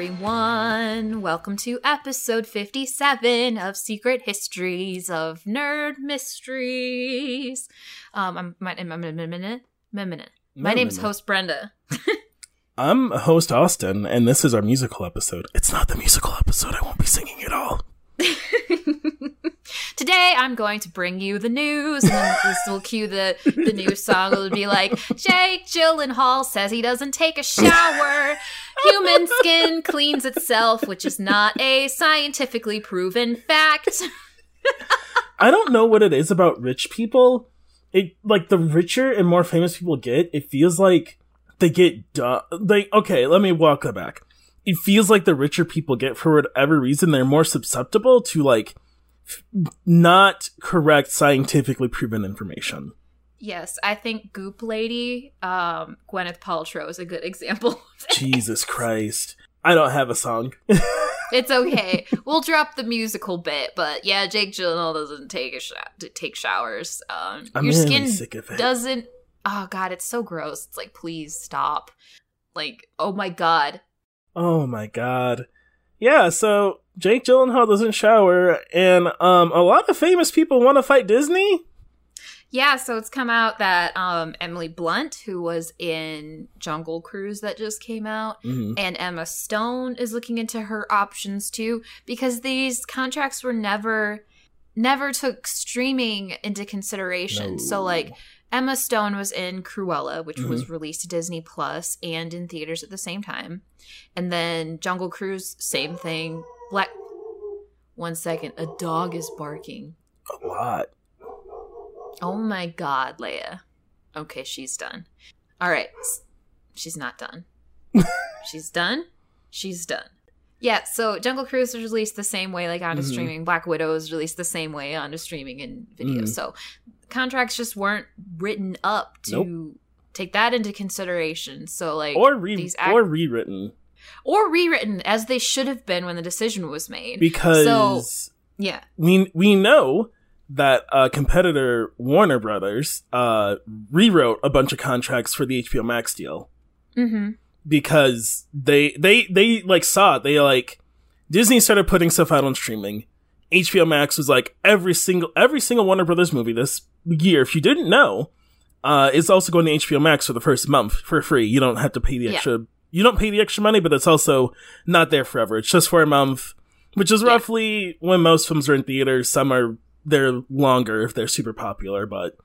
Everyone. Welcome to episode 57 of Secret Histories of Nerd Mysteries. Um, I'm my, my, my, my, my, my name's host Brenda. I'm host Austin, and this is our musical episode. It's not the musical episode. I won't be singing at all. Today, I'm going to bring you the news, and then this will cue the the news song. It'll be like Jake Gyllenhaal says he doesn't take a shower. Human skin cleans itself, which is not a scientifically proven fact. I don't know what it is about rich people. It like the richer and more famous people get, it feels like they get dumb. Like okay, let me walk that back. It feels like the richer people get, for whatever reason, they're more susceptible to like not correct scientifically proven information. Yes, I think Goop Lady, um, Gwyneth Paltrow is a good example. of. Jesus Christ. I don't have a song. It's okay. we'll drop the musical bit, but yeah, Jake Gyllenhaal doesn't take a sh- take showers. Um, I'm your really skin sick of it. doesn't. Oh god, it's so gross. It's like, please stop. Like, oh my god. Oh my god. Yeah, so Jake Gyllenhaal doesn't shower, and um, a lot of famous people want to fight Disney. Yeah, so it's come out that um, Emily Blunt, who was in Jungle Cruise that just came out, Mhm. and Emma Stone is looking into her options too because these contracts were never never took streaming into consideration. So like Emma Stone was in Cruella, which was mm-hmm. released to Disney Plus and in theaters at the same time. And then Jungle Cruise, same thing. Black One second, a dog is barking. A lot. Oh my god, Leia. Okay, she's done. All right. She's not done. she's done. She's done. Yeah, so Jungle Cruise was released the same way, like onto Mhm. streaming. Black Widow was released the same way onto streaming and video. Mhm. So contracts just weren't written up to take that into consideration. So like Or re these act- or rewritten or rewritten as they should have been when the decision was made. because So- yeah. we we know that uh, competitor Warner Brothers uh, rewrote a bunch of contracts for the HBO Max deal Mm-hmm. Because they they they like saw it. They like Disney started putting stuff out on streaming. HBO Max was like every single every single Warner Brothers movie this year. If you didn't know, uh, is also going to HBO Max for the first month for free. You don't have to pay the Yeah. extra. You don't pay the extra money, but it's also not there forever. It's just for a month, which is Yeah. roughly when most films are in theaters. Some are they're longer if they're super popular, but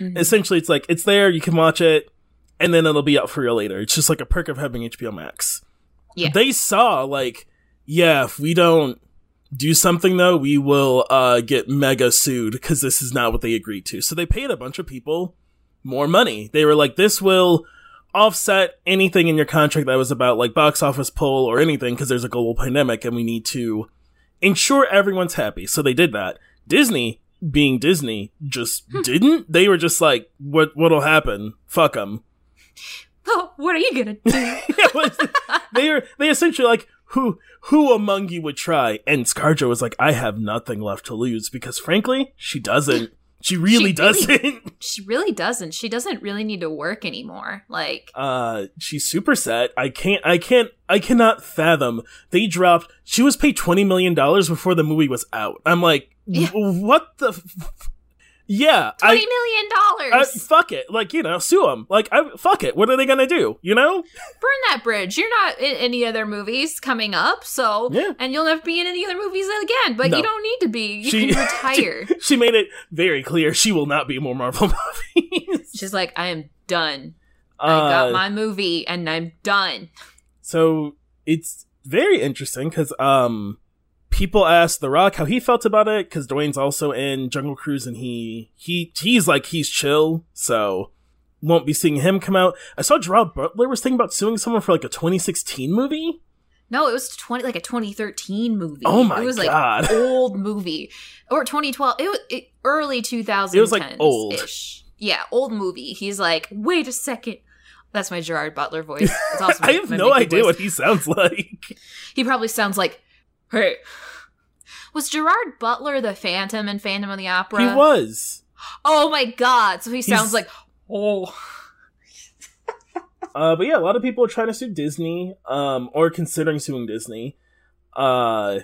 Mhm. essentially it's like it's there. You can watch it, and then it'll be out for real later. It's just like a perk of having HBO Max. Yeah. they saw like yeah if we don't do something though we will uh get mega sued because this is not what they agreed to. So they paid a bunch of people more money. They were like this will offset anything in your contract that was about like box office pull or anything because there's a global pandemic and we need to ensure everyone's happy. So they did that. Disney being disney just didn't. They were just like what what'll happen? Fuck them Oh, what are you gonna do? They are they essentially like who who among you would try and scarjo was like i have nothing left to lose because frankly she doesn't she really She doesn't She really doesn't. She doesn't really need to work anymore. Like, uh she's super set i can't i can't i cannot fathom they dropped she was paid 20 million dollars before the movie was out i'm like Yeah. what the f- yeah twenty I, million I dollars. fuck it like you know sue them like I, fuck it what are they gonna do you know Burn that bridge. You're not in any other movies coming up, so Yeah. and you'll never be in any other movies again. But No. you don't need to be. You She- can retire. she made it very clear she will not be more marvel movies She's like, I am done. I Uh, got my movie, and I'm done. So it's very interesting because um, people asked The Rock how he felt about it because Dwayne's also in Jungle Cruise and he he he's like he's chill, so won't be seeing him come out. I saw Gerard Butler was thinking about suing someone for like a 2016 movie. No, it was twenty like a 2013 movie. Oh my It was God. like old movie or 2012. It was it, early 2010s. It was, like, old. Yeah, old movie. He's like, wait a second. That's my Gerard Butler voice. It's also I have no idea voice. what he sounds like. He probably sounds like, hey. Was Gerard Butler the Phantom in Phantom of the Opera? He was. Oh my god! So he sounds like, oh. Uh, but yeah, a lot of people are trying to sue Disney, um, or considering suing Disney. Uh,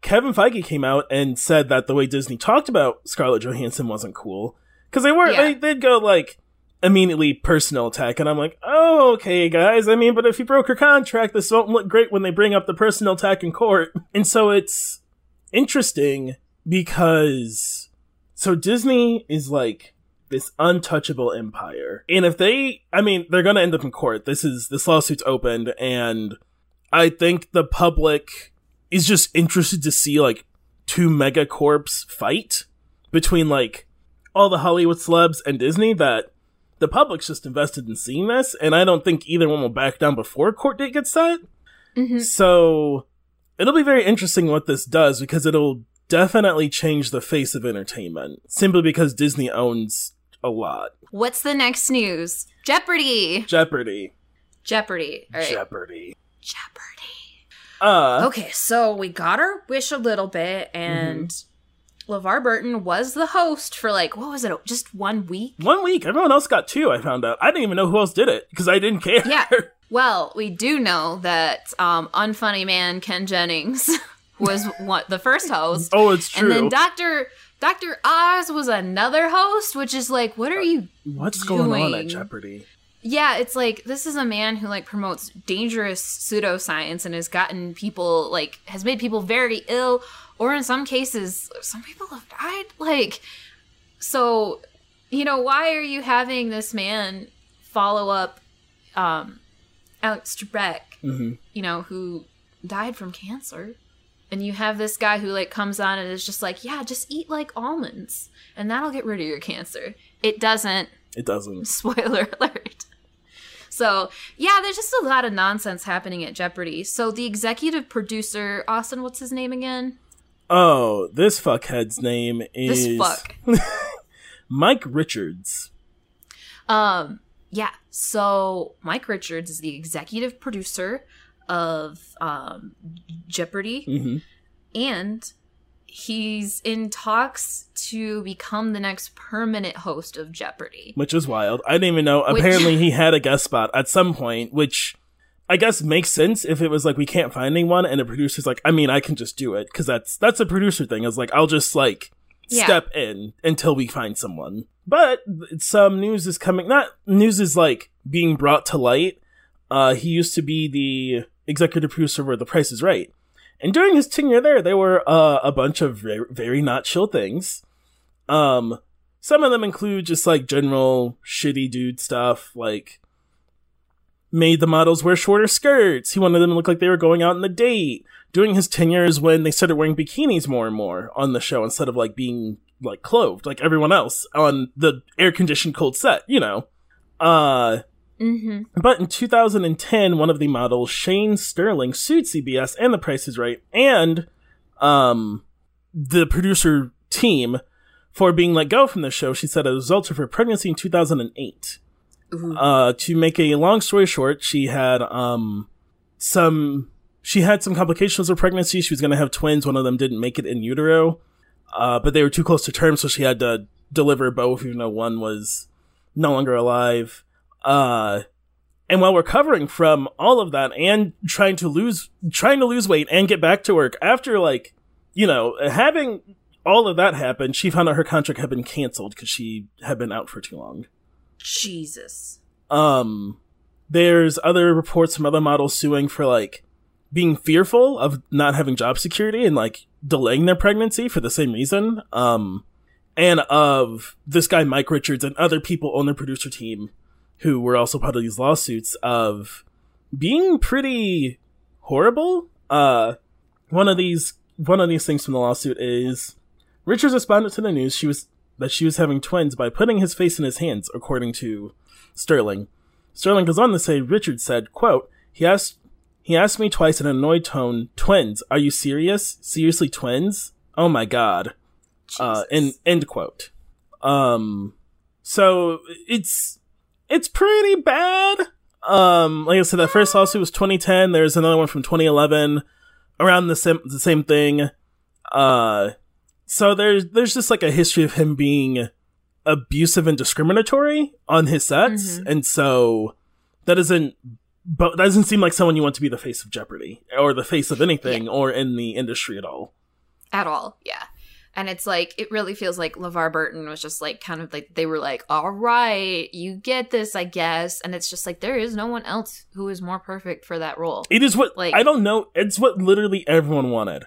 Kevin Feige came out and said that the way Disney talked about Scarlett Johansson wasn't cool because they were Yeah. they they'd go like immediately personal attack, and I'm like, oh okay, guys. I mean, but if you broke your contract, this won't look great when they bring up the personal attack in court. And so it's interesting because so Disney is like this untouchable empire. And if they, I mean, they're to end up in court. This is, this lawsuit's opened and I think the public is just interested to see like two megacorps fight between like all the Hollywood celebs and Disney that the public's just invested in seeing this. And I don't think either one will back down before a court date gets set. Mhm. So it'll be very interesting what this does because it'll definitely change the face of entertainment simply because Disney owns a lot. What's the next news? Jeopardy! Jeopardy. Jeopardy. Right. Jeopardy. Jeopardy. Uh, Okay, so we got our wish a little bit, and Mm-hmm. LeVar Burton was the host for like, what was it, just one week? one week. Everyone else got two, I found out. I didn't even know who else did it because I didn't care. Yeah. Well, we do know that um, unfunny man Ken Jennings was one, the first host, oh, it's true. and then Doctor Doctor Oz was another host, which is like, what are you? What's going on at? Jeopardy? Yeah, it's like this is a man who like promotes dangerous pseudoscience and has gotten people like has made people very ill, or in some cases, some people have died. Like, so you know, why are you having this man follow up um Alex Trebek, hmm you know, who died from cancer? And you have this guy who like comes on and is just like, yeah, just eat like almonds and that'll get rid of your cancer. It doesn't. It doesn't. Spoiler alert. So, yeah, there's just a lot of nonsense happening at Jeopardy. So, the executive producer, Austin, what's his name again? Oh, this fuckhead's name is This fuck. Mike Richards. Um, yeah. So, Mike Richards is the executive producer of um, Jeopardy, hmm and he's in talks to become the next permanent host of Jeopardy. Which is wild. I didn't even know. Which- Apparently, he had a guest spot at some point, which I guess makes sense if it was like we can't find anyone, and the producer's like, I mean, I can just do it because that's that's a producer thing. Is like, I'll just like Yeah. step in until we find someone. But some news is coming. Not news is like being brought to light. Uh, he used to be the executive producer for The Price is Right. And during his tenure there, there were uh, a bunch of very, very not chill things. Um, some of them include just like general shitty dude stuff, like made the models wear shorter skirts. He wanted them to look like they were going out on a date. During his tenure is when they started wearing bikinis more and more on the show instead of like being like clothed like everyone else on the air conditioned cold set, you know. Uh Mm-hmm. but in 2010, one of the models, Shane Sterling, sued CBS and The Price is Right and um, the producer team for being let go from the show. She said as a result of her pregnancy in 2008. Uh, to make a long story short, she had um, some she had some complications with pregnancy. She was going to have twins. One of them didn't make it in utero, uh, but they were too close to term, so she had to deliver both, even though one was no longer alive. Uh, and while recovering from all of that and trying to lose, trying to lose weight and get back to work after like, you know, having all of that happen, she found out her contract had been canceled because she had been out for too long. Jesus. Um, there's other reports from other models suing for like being fearful of not having job security and like delaying their pregnancy for the same reason. Um, and of this guy Mike Richards and other people on the producer team who were also part of these lawsuits of being pretty horrible. Uh, one of these one of these things from the lawsuit is Richards responded to the news she was that she was having twins by putting his face in his hands, according to Sterling. Sterling goes on to say Richard said, quote, he asked he asked me twice in an annoyed tone, twins, are you serious? Seriously twins? Oh my god. Uh end end quote. Um so it's it's pretty bad. Um like I said, that first lawsuit was twenty ten, there's another one from twenty eleven, around the same the same thing. Uh so there's there's just like a history of him being abusive and discriminatory on his sets, Mhm. and so that doesn't but that doesn't seem like someone you want to be the face of Jeopardy or the face of anything or in the industry at all. at all. Yeah. And it's like it really feels like LeVar Burton was just like kind of like they were like, "All right, you get this, I guess." And it's just like there is no one else who is more perfect for that role. It is what Like- I don't know. It's what literally everyone wanted.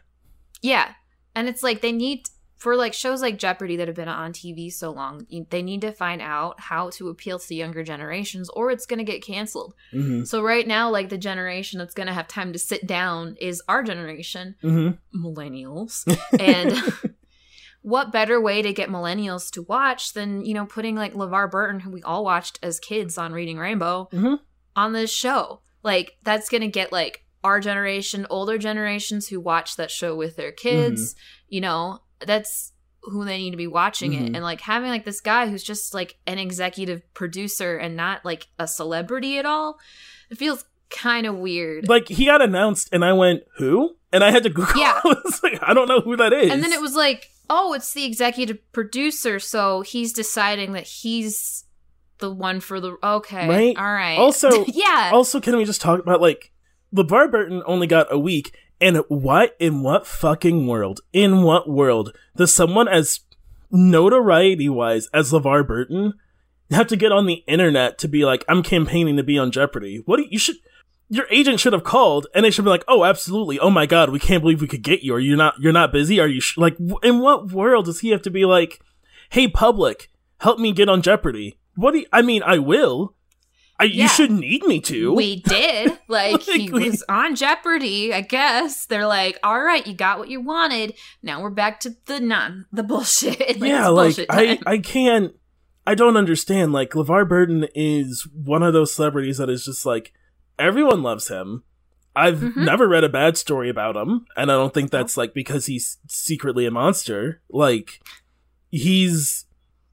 Yeah. And it's like they need for like shows like Jeopardy that have been on TV so long, they need to find out how to appeal to the younger generations or it's going to get canceled. hmm So right now like the generation that's going to have time to sit down is our generation, hmm millennials. and what better way to get millennials to watch than, you know, putting like LeVar Burton who we all watched as kids on Reading Rainbow Mhm. on this show. Like that's going to get like our generation, older generations who watch that show with their kids, you know, that's who they need to be watching Mhm. it. And like having like this guy who's just like an executive producer and not like a celebrity at all, it feels kind of weird. Like he got announced, and I went, "Who?" And I had to Google. Yeah. I was like, I don't know who that is. and then it was like, oh, it's the executive producer, so he's deciding that he's the one for the okay, Right. all right. Also- yeah, Also, can we just talk about like LeVar Burton only got a week, and what in what fucking world? In what world does someone as notoriety wise as LeVar Burton have to get on the internet to be like, I'm campaigning to be on Jeopardy? What do you, you should your agent should have called and they should be like, "Oh, absolutely. Oh my god, we can't believe we could get you. Are you not you're not busy? Are you sh-? like in what world does he have to be like, "Hey public, help me get on Jeopardy?" What do you, I mean, I will. I, Yeah. you shouldn't need me to. we did. Like, he we- was on Jeopardy, I guess. They're like, all right, you got what you wanted. Now we're back to the non the bullshit. Like, yeah, like bullshit I. I can't. I don't understand. Like LeVar Burton is one of those celebrities that is just like everyone loves him. I've Mhm. never read a bad story about him, and I don't think that's like because he's secretly a monster. Like he's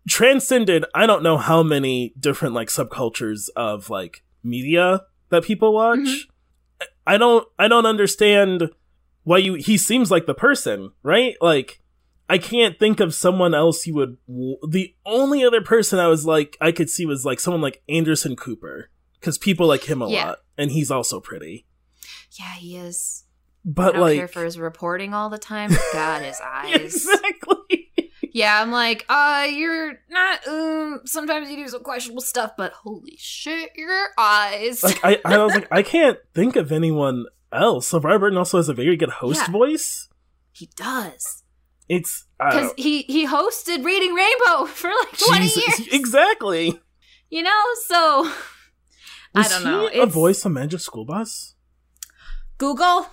transcended. I don't know how many different like subcultures of like media that people watch. Mhm. I don't. I don't understand why you. He seems like the person, right? Like I can't think of someone else you would. The only other person I was like I could see was like someone like Anderson Cooper because people like him a Yeah. lot, and he's also pretty. yeah, he is. But like care for his reporting all the time. God, his eyes. exactly. Yeah, I'm like, uh, you're not. Um, sometimes you do some questionable stuff, but holy shit, your eyes. like I, I was like I can't think of anyone else. LeVar Burton also has a very good host Yeah. voice. he does It's because he he hosted Reading Rainbow for like 20 Jesus- years. exactly. You know, so I Was don't he know. a It's- voice on Magic School Bus? Google.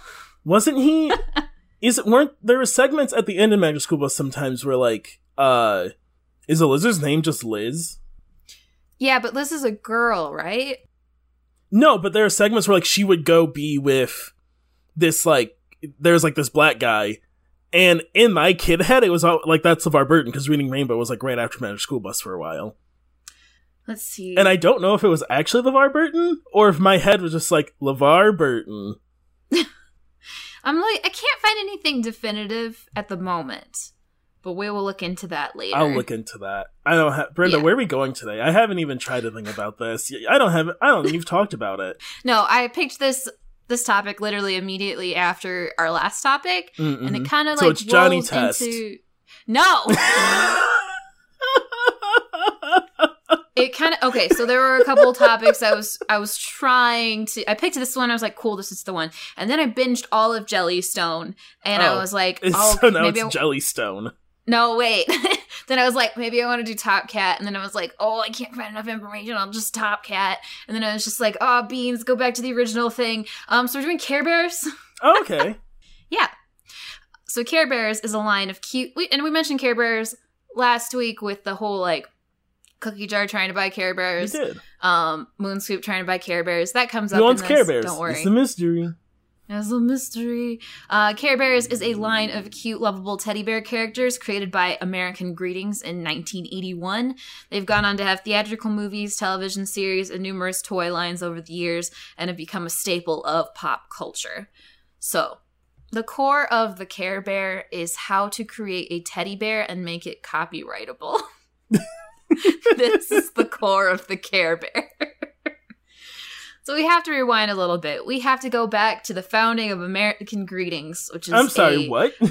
Wasn't he? is it weren't there were segments at the end of Magic School Bus sometimes where like uh is a lizard's name just Liz? Yeah, but Liz is a girl, right? No, but there are segments where like she would go be with this like there's like this black guy. And in my kid head, it was all, like that's LeVar Burton because Reading Rainbow was like right after Magic School Bus for a while. Let's see. And I don't know if it was actually LeVar Burton or if my head was just like LeVar Burton. I'm like, I can't find anything definitive at the moment, but we will look into that later. I'll look into that. I don't have Brenda. Yeah. Where are we going today? I haven't even tried to think about this. I don't have. I don't. You've talked about it. No, I picked this this topic literally immediately after our last topic, and Mm-mm. it kind of So like it's Johnny Test. into no. it kind of okay so there were a couple topics i was i was trying to i picked this one i was like cool this is the one and then i binged all of jellystone and i Oh. was like oh so now maybe it's I, Jellystone. no, wait. then I was like, maybe I want to do Top Cat. And then I was like, oh, I can't find enough information. I'll just Top Cat. And then I was just like, oh, Beans, go back to the original thing. Um, so we're doing Care Bears. Oh, okay. yeah. So Care Bears is a line of cute, we, and we mentioned Care Bears last week with the whole like cookie jar trying to buy Care You Bears, did. um, Moon trying to buy Care Bears. That comes up. Who in wants this. Care Bears? Don't worry. It's a mystery. It's a mystery. Uh, Care Bears is a line of cute, lovable teddy bear characters created by American Greetings in 1981. They've gone on to have theatrical movies, television series, and numerous toy lines over the years and have become a staple of pop culture. So, the core of the Care Bear is how to create a teddy bear and make it copyrightable. this is the core of the Care Bear. So we have to rewind a little bit. We have to go back to the founding of American Greetings, which is I'm sorry, a- what?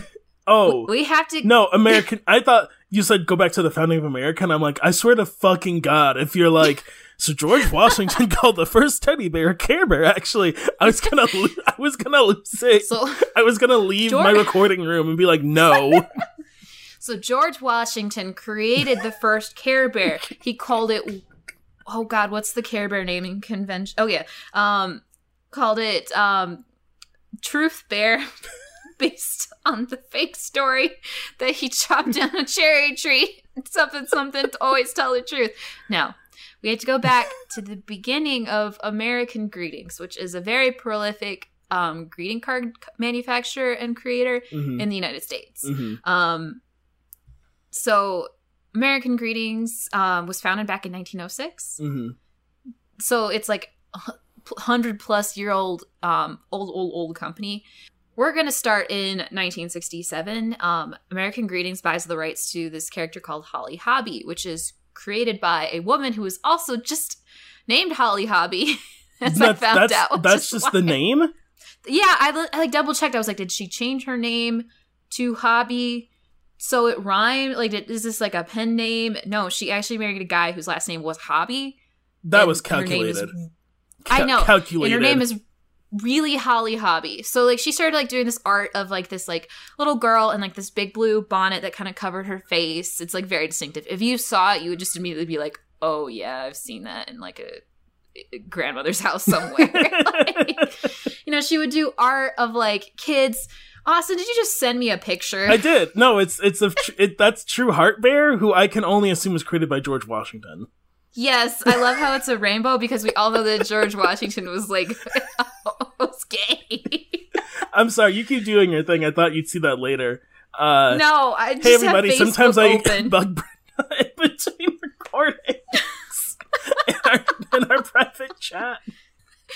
Oh. We have to No, American. I thought you said go back to the founding of America, and I'm like, I swear to fucking God, if you're like, so George Washington called the first teddy bear Care Bear. Actually, I was gonna, I was gonna lose it. So I was gonna leave my recording room and be like, no. So George Washington created the first Care Bear. He called it Oh god, what's the Care Bear naming convention? Oh yeah. Um called it um Truth Bear based on the fake story that he chopped down a cherry tree. Something something to always tell the truth. Now, we had to go back to the beginning of American Greetings, which is a very prolific um, greeting card manufacturer and creator Mhm, in the United States. mhm. Um, so American Greetings um, was founded back in 1906. Mhm. So it's like hundred plus year old, um, old, old, old company. We're gonna start in 1967. Um, American Greetings buys the rights to this character called Holly Hobbie, which is created by a woman who is also just named Holly Hobbie. As I That's- found that's, out, That's just the name. yeah, I, I like double checked. I was like, did she change her name to Hobbie so it rhymed? Like, is this like a pen name? No, she actually married a guy whose last name was Hobbie. That and was name is- calculated. I know. Calculated. And her name is really Holly Hobbie. So like she started like doing this art of like this like little girl in like this big blue bonnet that kind of covered her face. It's like very distinctive. If you saw it, you would just immediately be like, "Oh yeah, I've seen that in like a a grandmother's house somewhere." like, you know, she would do art of like kids. Austin, did you just send me a picture? I did. No, it's it's a tr- it, that's True Heart Bear, who I can only assume was created by George Washington. yes, I love how it's a rainbow because we all know that George Washington was like was gay. I'm sorry, you keep doing your thing. I thought you'd see that later. Uh, no, I just hey everybody, sometimes I open. bug Brenda in between recordings in, our, in our private chat.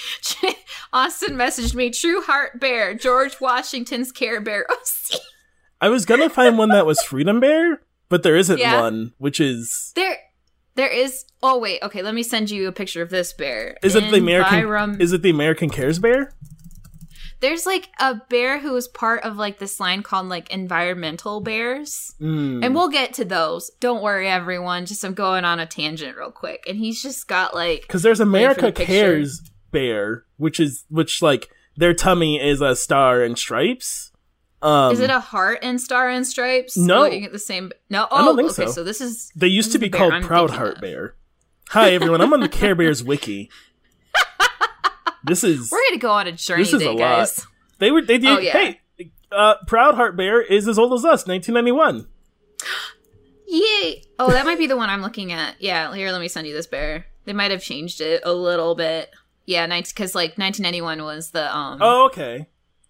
Austin messaged me, True Heart Bear, George Washington's Care Bear. Oh, see, I was gonna find one that was Freedom Bear, but there isn't Yeah. one, which is there, there is. Oh wait, okay. Let me send you a picture of this bear. is it the American Byram- is it the American Cares Bear? There's like a bear who is part of like this line called like environmental bears. Mm. And we'll get to those. Don't worry, everyone. Just I'm going on a tangent real quick. And he's just got like Because there's America the. Cares Bear, which is which like their tummy is a star and stripes. Um, is it a heart and star and stripes? No. Looking at the same No, oh I don't think okay, so. so this is They used to be called I'm Proud Heart of. Bear. Hi everyone, I'm on the Care Bears wiki. This is we're gonna go on a journey This is today, a lot. guys. they were they did Oh, yeah. hey uh, Proud Heart Bear is as old as us, 1991. Yay! Oh, that might be the one I'm looking at. Yeah, here, let me send you this bear. They might have changed it a little bit. Yeah, because like 1991 was the um. Oh, okay.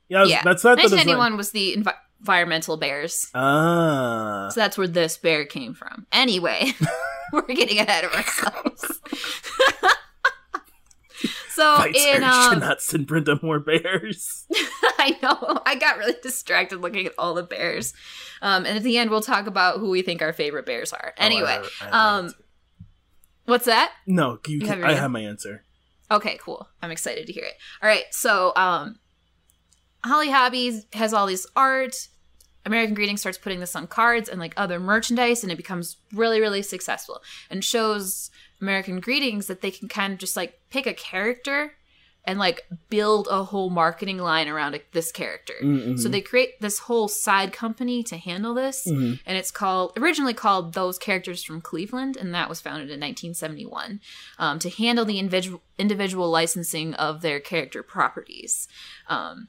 Yeah, yeah, that's not the design. 1991 was the envi- environmental bears. Ah, So that's where this bear came from. Anyway, we're getting ahead of ourselves. so Fight in should um, not send Brenda more bears. I know I got really distracted looking at all the bears. Um, and at the end, we'll talk about who we think our favorite bears are. Anyway, Oh, I I um, what's that? no, you, can, have I have my answer. Okay, cool. I'm excited to hear it. All right, so um, Holly Hobbie's has all these art. American Greetings starts putting this on cards and like other merchandise, and it becomes really, really successful and shows American Greetings that they can kind of just like pick a character and like build a whole marketing line around it- this character. Mm-hmm. So they create this whole side company to handle this, Mhm. and it's called originally called Those Characters from Cleveland, and that was founded in 1971 um, to handle the individual individual licensing of their character properties. Um,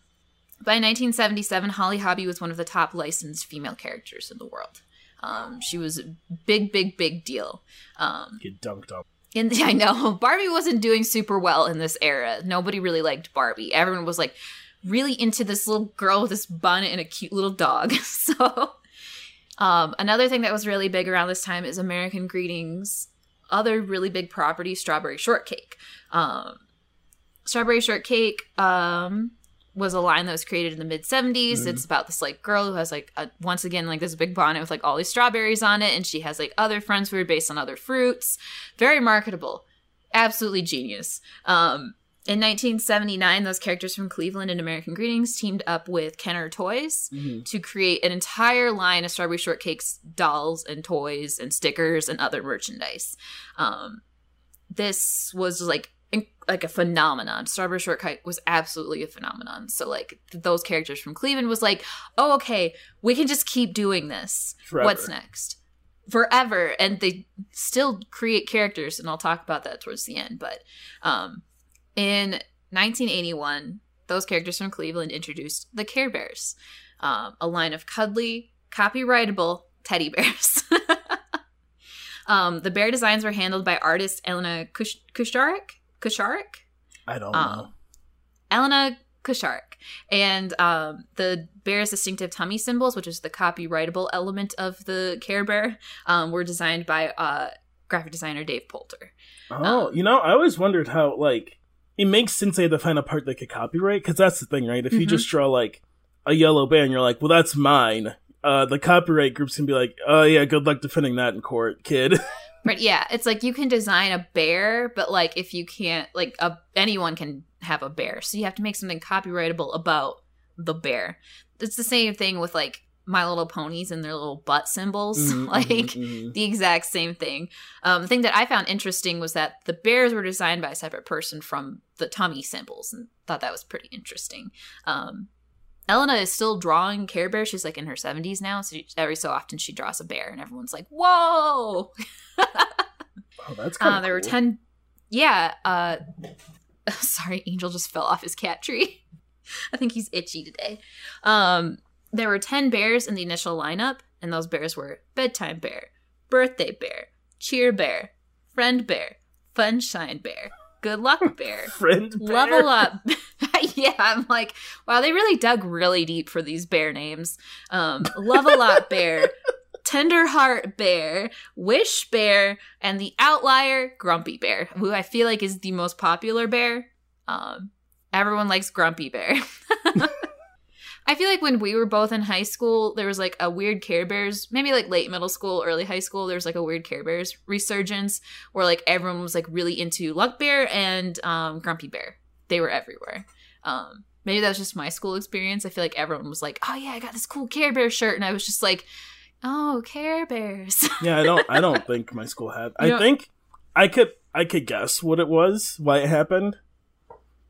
by 1977, Holly Hobbie was one of the top licensed female characters in the world. Um, she was a big, big, big deal. Um, Get dunked on. I know Barbie wasn't doing super well in this era. Nobody really liked Barbie. Everyone was like really into this little girl with this bun and a cute little dog. so, um, another thing that was really big around this time is American Greetings. Other really big property, Strawberry Shortcake. Um, Strawberry Shortcake um, was a line that was created in the mid 70s. It's about this like girl who has like a, once again like this big bonnet with like all these strawberries on it, and she has like other friends who are based on other fruits. Very marketable, absolutely genius. Um, in 1979, those characters from Cleveland and American Greetings teamed up with Kenner Toys Mhm. to create an entire line of Strawberry Shortcakes dolls and toys and stickers and other merchandise. Um, this was like like a phenomenon. Strawberry Shortcut was absolutely a phenomenon. So like th- those characters from Cleveland was like, oh okay, we can just keep doing this. Forever. What's next? Forever, and they still create characters, and I'll talk about that towards the end. But um, in 1981, those characters from Cleveland introduced the Care Bears, um, a line of cuddly, copyrightable teddy bears. um, the bear designs were handled by artist Elena Kush-. Kucharik? I don't know. Um, Elena Kucharik. And um, the bear's distinctive tummy symbols, which is the copyrightable element of the Care Bear, um, were designed by uh, graphic designer Dave Poulter. Oh, you know, I always wondered how like it makes sense they had to find a part they could copyright because that's the thing, right? If you Mhm. just draw like a yellow bear and you're like, well, that's mine. Uh, the copyright groups can be like, oh yeah, good luck defending that in court, kid. Right? Yeah, it's like you can design a bear, but like if you can't, like a, anyone can have a bear, so you have to make something copyrightable about the bear. It's the same thing with like My Little Ponies and their little butt symbols, Mhm, like. mhm, mhm. the exact same thing. Um, the thing that I found interesting was that the bears were designed by a separate person from the tummy symbols, and thought that was pretty interesting. Um, Elena is still drawing Care Bear. She's like in her seventies now, so she, every so often she draws a bear, and everyone's like, "Whoa!" Oh, that's kind Uh, there were ten. Yeah. Uh, sorry, Angel just fell off his cat tree. I think he's itchy today. Um, there were ten bears in the initial lineup, and those bears were bedtime bear, birthday bear, cheer bear, friend bear, funshine bear, good luck bear. friend bear. Level up. yeah, I'm like, wow, they really dug really deep for these bear names. Um, love-a-lot bear, tender heart bear, wish bear, and the outlier grumpy bear, who I feel like is the most popular bear. Um, everyone likes grumpy bear. I feel like when we were both in high school, there was like a weird Care Bears, maybe like late middle school, early high school, there was like a weird Care Bears resurgence where like everyone was like really into Luck Bear and um, Grumpy Bear. They were everywhere. Um, maybe that was just my school experience. I feel like everyone was like, "Oh yeah, I got this cool Care Bear shirt," and I was just like, "Oh, Care Bears." Yeah, I don't. I don't think my school had. I You know- think I could. I could guess what it was, why it happened.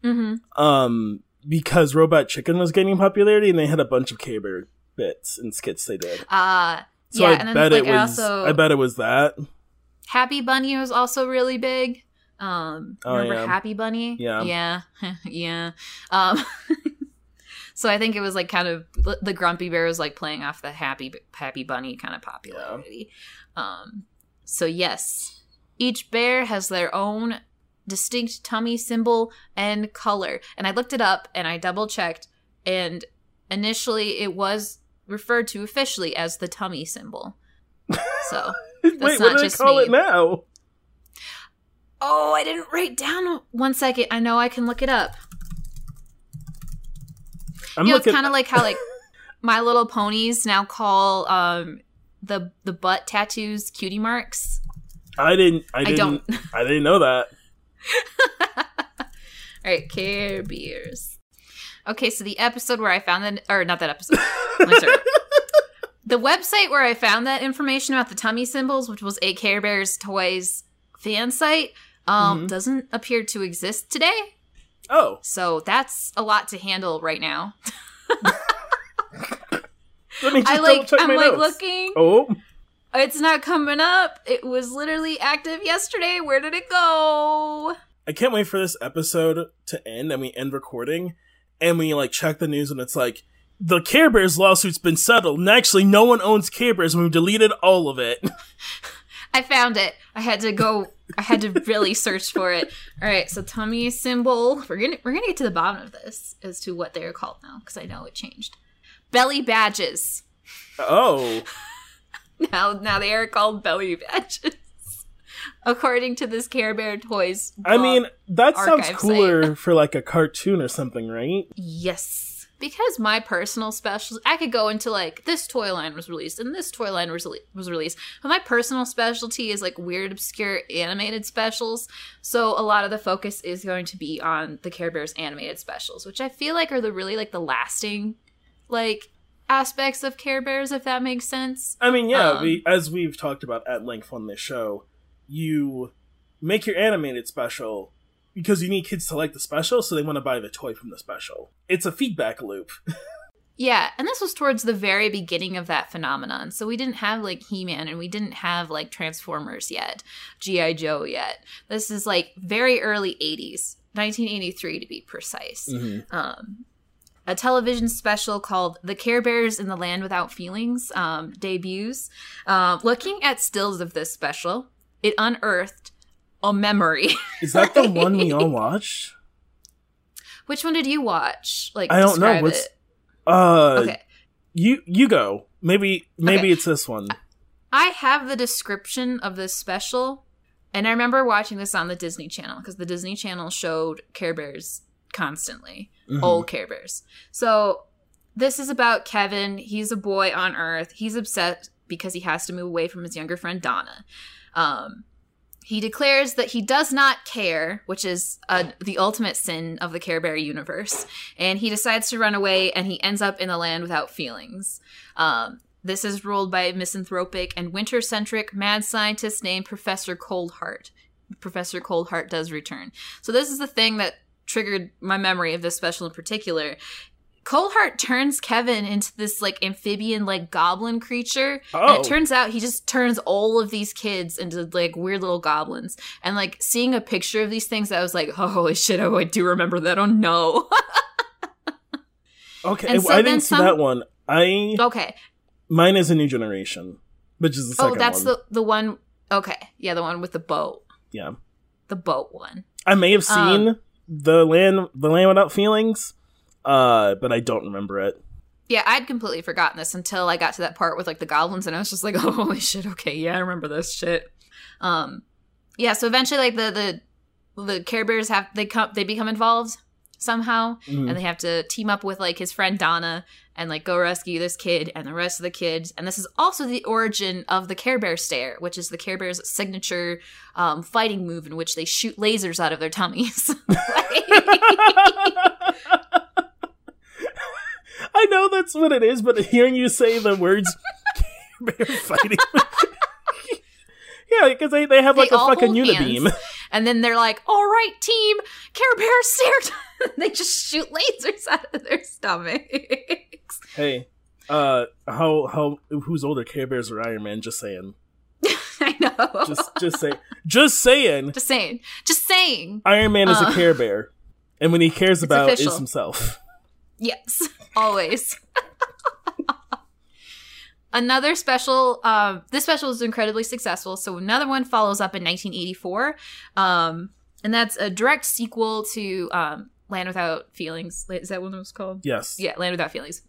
hmm Um, because Robot Chicken was gaining popularity, and they had a bunch of Care Bear bits and skits they did. Uh So yeah, I and then bet like it was. also I bet it was that. Happy Bunny was also really big. Um, Oh, remember yeah. Happy Bunny? Yeah. yeah, yeah. Um, so I think it was like kind of the Grumpy Bear was like playing off the Happy Happy Bunny kind of popularity. Um, so yes, each bear has their own distinct tummy symbol and color. And I looked it up and I double checked, and initially it was referred to officially as the tummy symbol. So. Wait, not what do they just call me. it now? Oh, I didn't write down one second. I know I can look it up. I'm you know, looking. it's kind of like how like My Little Ponies now call um the the butt tattoos cutie marks. I didn't. I I didn't. don't. I didn't know that. All right, Care Bears. Okay, so the episode where I found that, or not that episode. Let me start. the website where I found that information about the tummy symbols, which was a Care Bears Toys fan site, um, Mhm. doesn't appear to exist today. Oh, So that's a lot to handle right now. let me just I double like check I'm my like notes. looking. Oh, It's not coming up. It was literally active yesterday. Where did it go? I can't wait for this episode to end and we end recording and we like check the news and it's like the Care Bears lawsuit's been settled and actually no one owns Care Bears and we've deleted all of it. I found it. I had to go. I had to really search for it. All right, so tummy symbol. We're gonna we're gonna get to the bottom of this as to what they are called now because I know it changed. Belly badges. oh, Now now they are called belly badges. According to this Care Bear Toys. I mean that sounds cooler for like a cartoon or something, right? Yes. Because my personal specials, I could go into like this toy line was released and this toy line was, was released. But my personal specialty is like weird, obscure animated specials. So a lot of the focus is going to be on the Care Bears animated specials, which I feel like are the really like the lasting like aspects of Care Bears, if that makes sense. I mean, yeah, Um, we as we've talked about at length on this show, you make your animated special because you need kids to like the special, so they want to buy the toy from the special. It's a feedback loop. Yeah, and this was towards the very beginning of that phenomenon. So we didn't have like He Man and we didn't have like Transformers yet, G.I. Joe yet. This is like very early 80s, 1983 to be precise. Um, a television special called The Care Bears in the Land Without Feelings um, debuts. Uh, looking at stills of this special, it unearthed a memory. Is that the one we all watched? Which one did you watch? Like, I don't know. What's it. uh Okay. you you go. Maybe maybe Okay. it's this one. I have the description of this special, and I remember watching this on the Disney Channel because the Disney Channel showed Care Bears constantly, Mhm. old Care Bears. So this is about Kevin. He's a boy on Earth. He's upset because he has to move away from his younger friend Donna. Um, he declares that he does not care, which is uh, the ultimate sin of the Care Bear universe. And he decides to run away, and he ends up in the land without feelings. Um, this is ruled by a misanthropic and winter centric mad scientist named Professor Coldheart. Professor Coldheart does return. So, this is the thing that triggered my memory of this special in particular. Coldheart turns Kevin into this like amphibian like goblin creature. And Oh. it turns out he just turns all of these kids into like weird little goblins. And like seeing a picture of these things, I was like, oh, holy shit, oh, I do remember that. Oh no. Okay, so I didn't see that one. I okay. mine is a new generation, which is the second Oh, that's one. the the one. Okay, yeah, the one with the boat, yeah. the boat one. I may have seen Um, the land the land without feelings, uh, but I don't remember it. Yeah, I'd completely forgotten this until I got to that part with like the goblins, and I was just like, oh, holy shit, okay, yeah, I remember this shit. Um, yeah, so eventually, like the the the Care Bears have they come they become involved somehow, Mhm. and they have to team up with like his friend Donna and like go rescue this kid and the rest of the kids. And this is also the origin of the Care Bear stare, which is the Care Bears' signature um, fighting move in which they shoot lasers out of their tummies. I know that's what it is, but hearing you say the words Care "bear fighting," yeah, because they, they have like They a fucking unibeam. hands. And then they're like, all right, team, Care Bear stare. they just shoot lasers out of their stomachs. Hey, uh, how how who's older, Care Bears or Iron Man? Just saying, I know. Just, just say, just saying. Just saying. Just saying. Iron Man is a Uh. Care Bear, and when he cares about is himself. Yes, always. Another special, um, this special is incredibly successful. So another one follows up in 1984. Um, and that's a direct sequel to um, Land Without Feelings. Is that what it was called? Yes. Yeah, Land Without Feelings.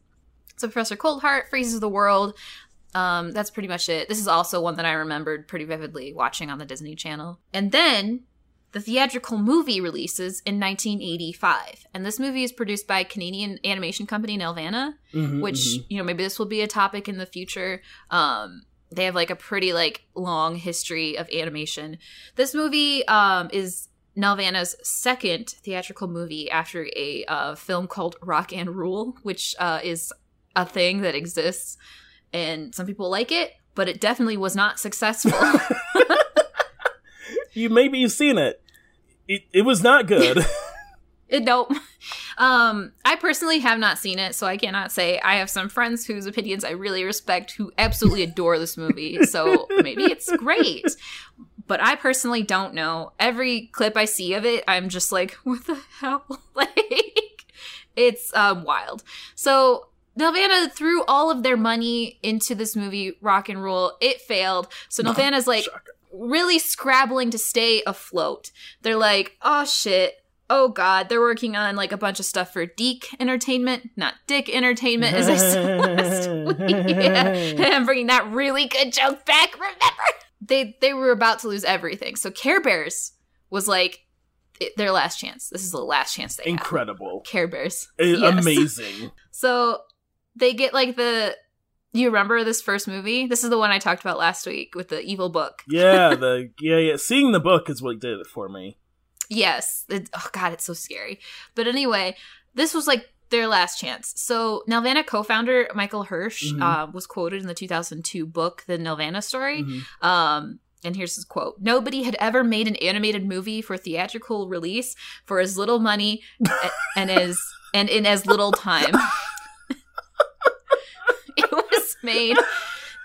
So Professor Coldheart freezes the world. Um, that's pretty much it. This is also one that I remembered pretty vividly watching on the Disney Channel. And then the theatrical movie releases in 1985. And this movie is produced by Canadian animation company Nelvana, Mhm, which, mhm. you know, maybe this will be a topic in the future. Um, they have like a pretty like long history of animation. This movie um, is Nelvana's second theatrical movie after a uh, film called Rock and Rule, which uh, is a thing that exists, and some people like it, but it definitely was not successful. you maybe you've seen it. It it was not good. It, nope. Um, I personally have not seen it, so I cannot say. I have some friends whose opinions I really respect who absolutely adore this movie, so maybe it's great. But I personally don't know. Every clip I see of it, I'm just like, what the hell? like, it's um, wild. So Nelvana threw all of their money into this movie, Rock and Rule. It failed. So Nelvana's like Shocker. Really scrabbling to stay afloat. They're like, oh shit. Oh god, they're working on like a bunch of stuff for DiC Entertainment, not Dick Entertainment, as I said last week. Yeah. I'm bringing that really good joke back. Remember, they they were about to lose everything. So Care Bears was like it- their last chance. This is the last chance they have. Incredible. Care Bears, Eh, Yes. Amazing. So they get like the. You remember this first movie? This is the one I talked about last week with the evil book. Yeah, the yeah, yeah. Seeing the book is what did it for me. Yes. It, oh god, it's so scary. But anyway, this was like their last chance. So Nelvana co-founder Michael Hirsch Mhm. uh, was quoted in the 2002 book The Nelvana Story. Mhm. Um, and here's his quote: "Nobody had ever made an animated movie for theatrical release for as little money and as and in as little time. it was made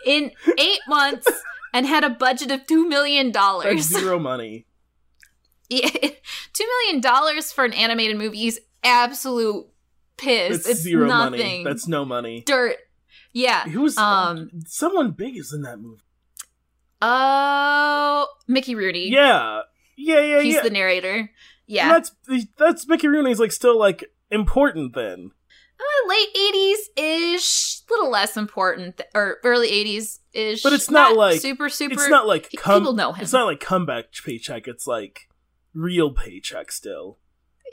in eight months." And had a budget of two million That's dollars. zero money. Yeah, two million dollars for an animated movie is absolute piss. It's, It's, zero nothing. money. That's no money. dirt. Yeah. Who's Um. someone big is in that movie? Oh, Mickey Rooney. Yeah, yeah, yeah, he's yeah. the narrator. Yeah, That's that's Mickey Rooney's like still like important then. Uh, late eighties ish, little less important, th- or early eighties ish. But it's not like- super super. it's not like come, people know him. It's not like comeback paycheck. It's like real paycheck still.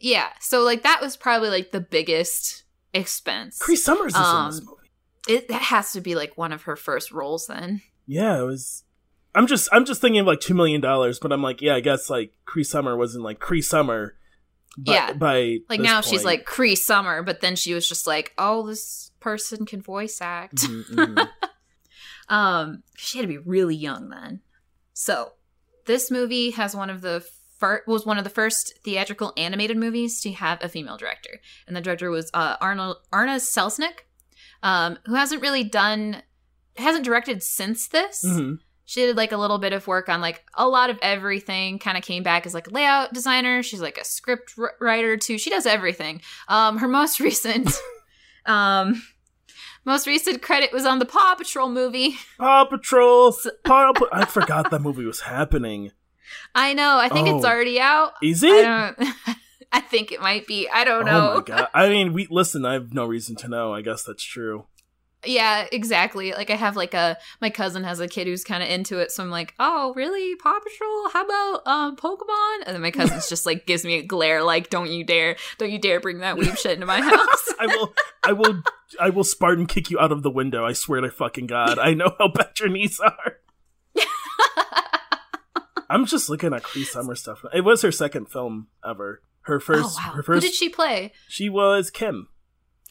yeah, so like that was probably like the biggest expense. Cree Summers is in this Um, movie. it that has to be like one of her first roles then. Yeah, it was. I'm just I'm just thinking of like two million dollars, but I'm like, yeah, I guess like Cree Summer wasn't like Cree Summer. Yeah. By Like now she's like Cree Summer, but then she was just like, oh, this person can voice act. Mhm, mhm. Um, she had to be really young then. So, this movie has one of the fir- was one of the first theatrical animated movies to have a female director, and the director was uh, Arnold Arna Selznick, um, who hasn't really done hasn't directed since this. Mhm. She did like a little bit of work on like a lot of everything. Kind of came back as like a layout designer. She's like a script wr- writer too. She does everything. Um, her most recent, um, most recent credit was on the Paw Patrol movie. Paw Patrol. Paw Pa- I forgot that movie was happening. I know. I think it's Oh. already out. Is I it? don't. I think it might be. I don't Oh know. Oh my god! I mean, we listen. I have no reason to know. I guess that's true. Yeah, exactly. Like I have like a my cousin has a kid who's kind of into it, so I'm like, oh, really? Paw Patrol? How about um Pokemon? And then my cousin's just like gives me a glare, like, don't you dare, don't you dare bring that weeb shit into my house. I will. I will. I will Spartan kick you out of the window. I swear to fucking god. I know how bad your knees are. I'm just looking at Cree Summer stuff. It was her second film ever. Her first. oh wow. Her Who first. did she play? she was Kim.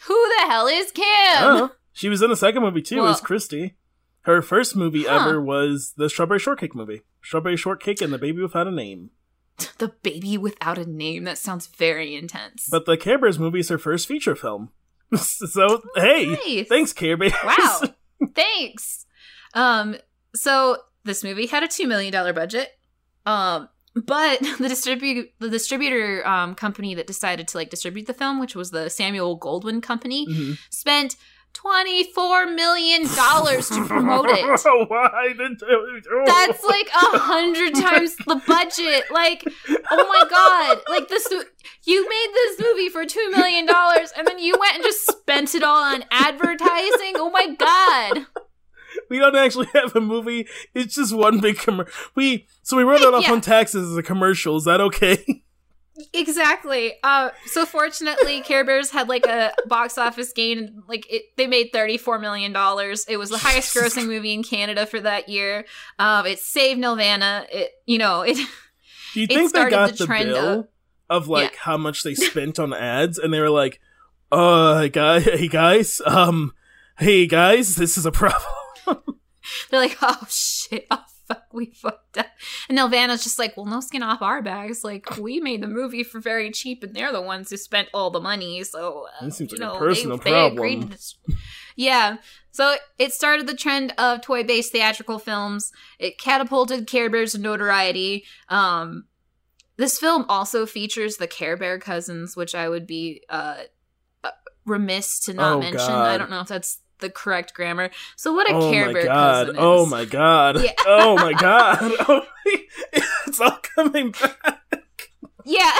Who the hell is Kim? Oh, she was in the second movie too. Well- as Christy. Her first movie Huh. ever was the Strawberry Shortcake movie. Strawberry Shortcake and the Baby Without a Name. The baby without a name. That sounds very intense. But the Care Bears movie is her first feature film. so hey, Nice. thanks Care Bears. Wow. Thanks. Um, so this movie had a two million dollar budget. Um, but the distribute the distributor um company that decided to like distribute the film, which was the Samuel Goldwyn Company, Mhm. spent twenty four million dollars to promote it. Why did oh. That's like a hundred times the budget. Like, oh my god! Like this, you made this movie for two million dollars, and then you went and just spent it all on advertising. Oh my god! we don't actually have a movie. It's just one big commercial. We so we wrote it off Yeah. on taxes as a commercial. Is that okay? Exactly. Uh, so fortunately, Care Bears had like a box office gain. Like it, they made thirty-four million dollars. It was the highest grossing movie in Canada for that year. Um, it saved Nelvana. It, you know, it. Do you It think they got the the, trend bill of- of, like how much they spent on ads, and they were like, "Uh, hey guy, hey guys, um, hey guys, this is a problem." They're like, oh shit, oh fuck, we fucked up. And Nelvana's just like, well, no skin off our backs. Like, we made the movie for very cheap, and they're the ones who spent all the money. So, uh, That seems you like a personal they, they problem. to this. Yeah. So it started the trend of toy-based theatrical films. It catapulted Care Bears to notoriety. Um, this film also features the Care Bear cousins, which I would be uh, uh, remiss to not Oh, mention. God. I don't know if that's the correct grammar. So what a oh Care Bear cousin oh is. Oh my god! Yeah. Oh my god! Oh, my god. it's all coming back. Yeah.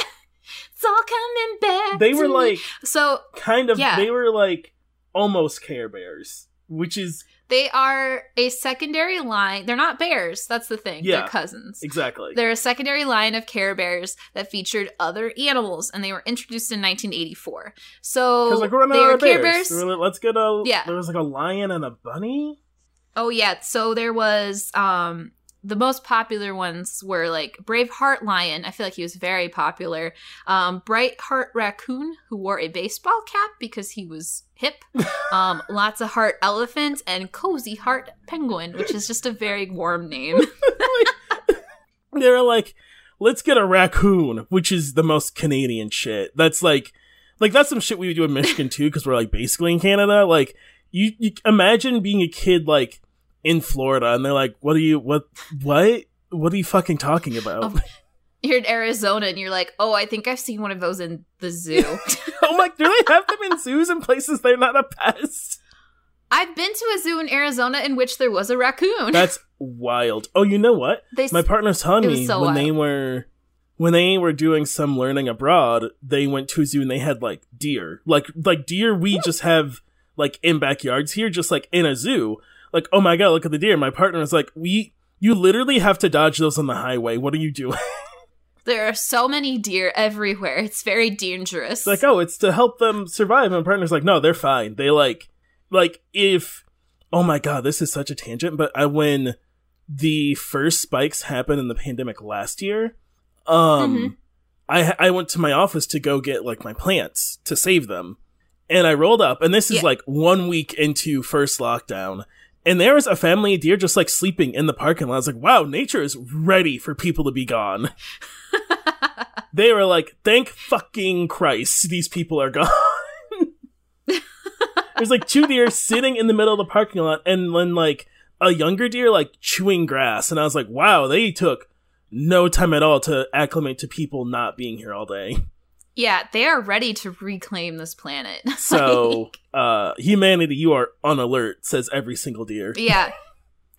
It's all coming back. They were me. like so kind of. Yeah. They were like almost Care Bears, which is they are a secondary line. They're not bears. That's the thing. Yeah. They're cousins. exactly. They're a secondary line of Care Bears that featured other animals, and they were introduced in 1984. So like we're they running out are of Care bears. Bears. They were like, Let's get a. Yeah. There was like a lion and a bunny. Oh yeah, so there was um the most popular ones were like Braveheart Lion. I feel like he was very popular. Um, Brightheart Raccoon, who wore a baseball cap because he was hip. Um, Lots of Heart Elephant and Cozy Heart Penguin, which is just a very warm name. they were like, let's get a raccoon, which is the most Canadian shit. That's like, like that's some shit we would do in Michigan too, because we're like basically in Canada. Like, you, you imagine being a kid like in Florida, and they're like, "What are you? What? What? What are you fucking talking about?" Oh. You're in Arizona and you're like, oh, I think I've seen one of those in the zoo. oh my! Do they have them in zoos and places they're not a pest? I've been to a zoo in Arizona in which there was a raccoon. That's wild. Oh, you know what? they My partner's telling me so when they were when they were doing some learning abroad, they went to a zoo and they had like deer. Like like deer we hmm. just have like in backyards here, just like in a zoo. Like, oh my god, look at the deer. My partner was like, We you literally have to dodge those on the highway. What are you doing? there are so many deer everywhere. It's very dangerous. It's like, oh, it's to help them survive. My partner's like, no, they're fine. They like, like if, oh my god, this is such a tangent. But I, when the first spikes happened in the pandemic last year, um, Mhm. I I went to my office to go get like my plants to save them, and I rolled up, and this is Yeah. like one week into first lockdown. And there was a family deer just like sleeping in the parking lot. I was like, wow, nature is ready for people to be gone. they were like, thank fucking Christ, these people are gone. There's like two deer sitting in the middle of the parking lot, and then like a younger deer like chewing grass. And I was like, wow, they took no time at all to acclimate to people not being here all day. Yeah, they are ready to reclaim this planet. So, uh, humanity, you are on alert, says every single deer. yeah,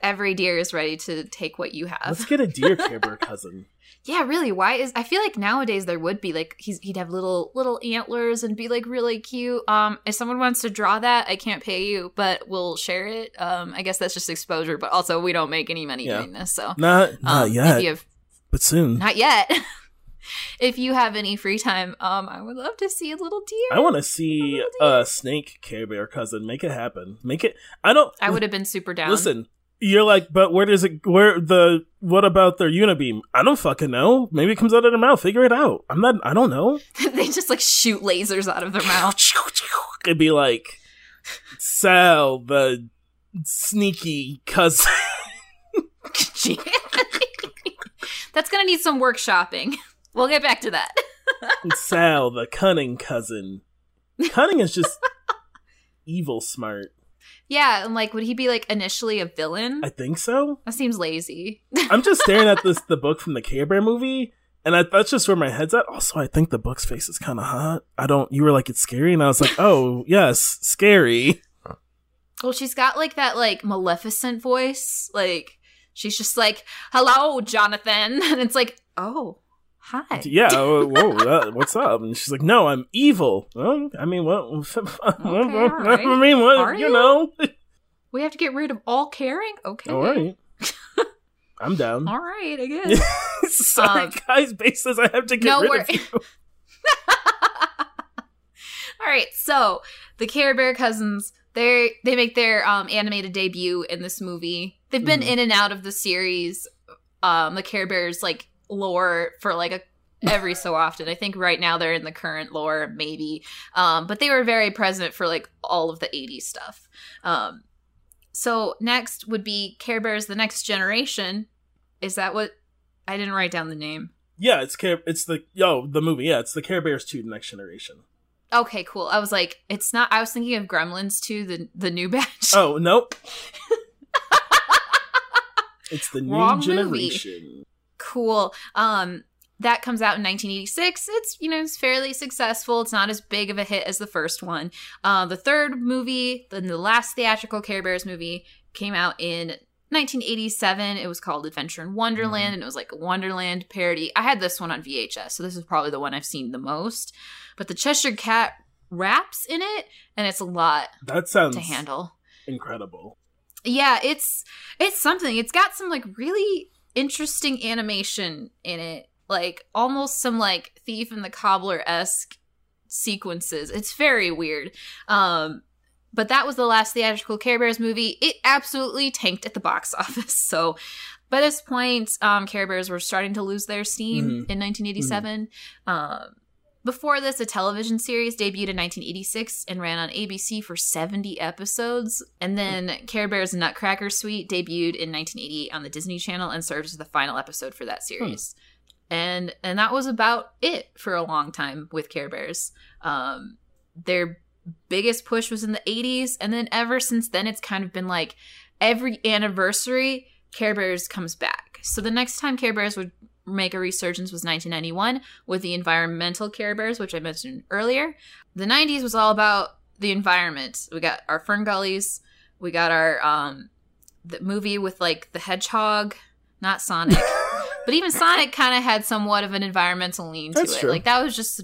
every deer is ready to take what you have. Let's get a deer Care Bear cousin. Yeah, really. Why is I feel like nowadays there would be like he's he'd have little little antlers and be like really cute. Um, if someone wants to draw that, I can't pay you, but we'll share it. Um, I guess that's just exposure, but also we don't make any money Yeah. doing this, so Not, not um, yet, have but soon. not yet. if you have any free time, um, I would love to see a little deer. I want to see a snake Care Bear cousin. Make it happen. Make it. I don't. I would have been super down. Listen, you're like, but where does it? Where the? What about their unibeam? I don't fucking know. Maybe it comes out of their mouth. Figure it out. I'm not. I don't know. they just like shoot lasers out of their mouth. It'd be like Sal, the sneaky cousin. That's gonna need some workshopping. We'll get back to that. Sal, the cunning cousin. Cunning is just evil smart. Yeah, and like, would he be like initially a villain? I think so. that seems lazy. I'm just staring at this the book from the Care Bear movie, and I, that's just where my head's at. Also, I think the book's face is kind of hot. I don't. You were like it's scary, and I was like, oh yes, scary. Well, she's got like that like Maleficent voice. Like she's just like, "Hello, Jonathan," and it's like, "Oh, hi." Yeah. oh, Whoa. uh, what's up? And she's like, no, I'm evil. Well, I mean, what? alright. I mean, what? Are you you? know. We have to get rid of all caring. Okay, All right. I'm down. all right, I guess. Sorry, Um, guys. Base says I have to get no rid of you. all right, so the Care Bear cousins. They they make their um, animated debut in this movie. They've been Mhm. in and out of the series, um, the Care Bears like lore for like a every so often. I think right now they're in the current lore, maybe. Um, but they were very present for like all of the 80s stuff. Um, so next would be Care Bears The Next Generation, Is that what? I didn't write down the name. Yeah, it's Care. It's the yo the movie. Yeah, it's the Care Bears two the Next Generation. Okay, cool. I was like, it's not. I was thinking of Gremlins 2, the the new batch. Oh nope. it's the new Wrong movie. Cool. Um, that comes out in 1986. It's you know it's fairly successful. It's not as big of a hit as the first one. Uh, the third movie, then the last theatrical Care Bears movie, came out in 1987. It was called Adventure in Wonderland, and it was like a Wonderland parody. I had this one on VHS, so this is probably the one I've seen the most. But the Cheshire Cat raps in it, and it's a lot That sounds to handle. incredible. Yeah, it's it's something. It's got some like really interesting animation in it, like almost some like Thief and the Cobbler esque sequences. It's very weird. Um, but that was the last theatrical Care Bears movie. It absolutely tanked at the box office. So by this point, um, Care Bears were starting to lose their steam Mhm. in 1987. Um, before this, a television series debuted in 1986 and ran on ABC for 70 episodes. And then Care Bears Nutcracker Suite debuted in 1988 on the Disney Channel and served as the final episode for that series. And and that was about it for a long time with Care Bears. Um, their biggest push was in the 80s, and then ever since then, it's kind of been like every anniversary, Care Bears comes back. So the next time Care Bears would make a resurgence was 1991 with the environmental Care Bears, which I mentioned earlier. The 90s was all about the environment. We got our Fern Gullies, we got our um the movie with like the hedgehog, not Sonic. but even Sonic kind of had somewhat of an environmental lean That's to it. true. Like that was just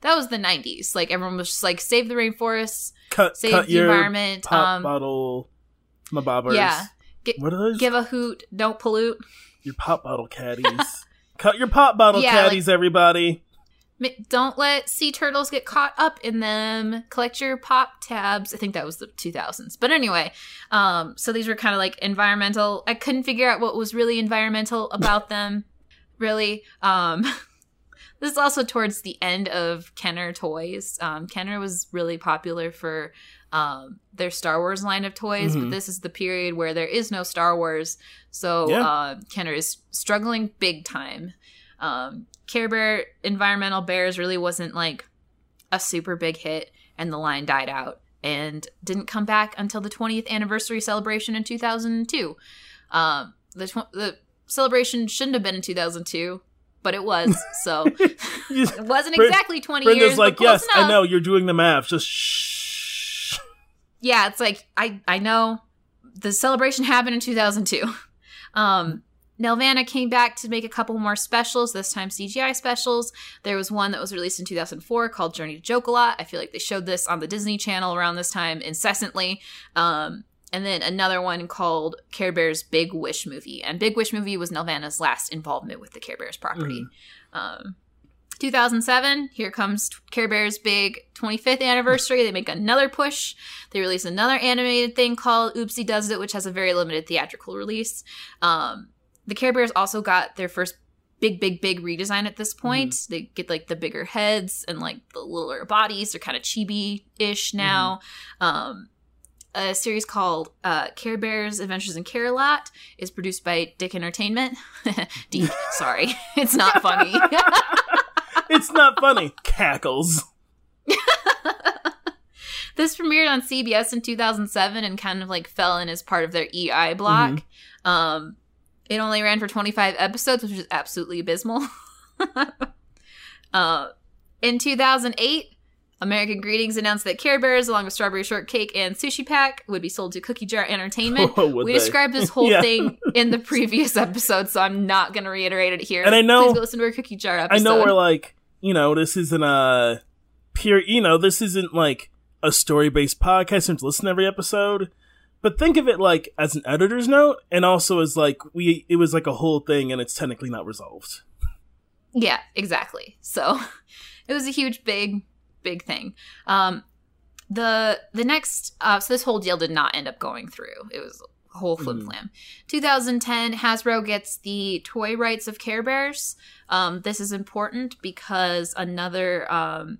that was the 90s. Like everyone was just like save the rainforest, Cut, save cut the environment. pop Um bottle mabobbers. yeah. What are those? give a hoot, don't pollute. your pop bottle caddies. cut your pop bottle Yeah, caddies, everybody. Don't let sea turtles get caught up in them. Collect your pop tabs. I think that was the 2000s. But anyway, um, so these were kind of like environmental. I couldn't figure out what was really environmental about them, really. Um, this is also towards the end of Kenner toys. Um, Kenner was really popular for um, their Star Wars line of toys, Mhm. but this is the period where there is no Star Wars. So Yeah. uh, Kenner is struggling big time. Um, Care Bear Environmental Bears really wasn't like a super big hit, and the line died out and didn't come back until the 20th anniversary celebration in 2002. Um, the, tw- the celebration shouldn't have been in 2002, but it was. So it wasn't exactly 20 Brenda's years. like, yes, I know you're doing the math. Just shh. Yeah, it's like I I know the celebration happened in 2002. Um Nelvana came back to make a couple more specials, this time CGI specials. There was one that was released in 2004 called Journey to Joke-A-Lot. I feel like they showed this on the Disney Channel around this time incessantly. Um, and then another one called Care Bears Big Wish Movie. And Big Wish Movie was Nelvana's last involvement with the Care Bears property. Um, 2007, here comes Care Bears' big 25th anniversary. They make another push. They release another animated thing called Oopsie Does It, which has a very limited theatrical release. Um, the Care Bears also got their first big, big, big redesign at this point. They get like the bigger heads and like the littler bodies. They're kind of chibi ish now. Um, a series called uh, Care Bears Adventures in Care-a-Lot is produced by Dick Entertainment. Deep, sorry. It's not funny. It's not funny. Cackles. this premiered on CBS in 2007 and kind of like fell in as part of their EI block. Um, it only ran for 25 episodes, which is absolutely abysmal. uh, in 2008, American Greetings announced that Care Bears, along with Strawberry Shortcake and Sushi Pack, would be sold to Cookie Jar Entertainment. Oh, we they? described this whole Yeah. thing in the previous episode, so I'm not going to reiterate it here. And I know- Please go listen to our Cookie Jar episode. I know we're like, you know, this isn't a pure, you know, this isn't like a story based podcast and listen to every episode. But think of it like as an editor's note and also as like we it was like a whole thing and it's technically not resolved. Yeah, exactly. So it was a huge, big, big thing. Um, the the next, uh, so this whole deal did not end up going through. It was whole flim Mhm. flam. 2010, Hasbro gets the toy rights of Care Bears. Um, this is important because another um,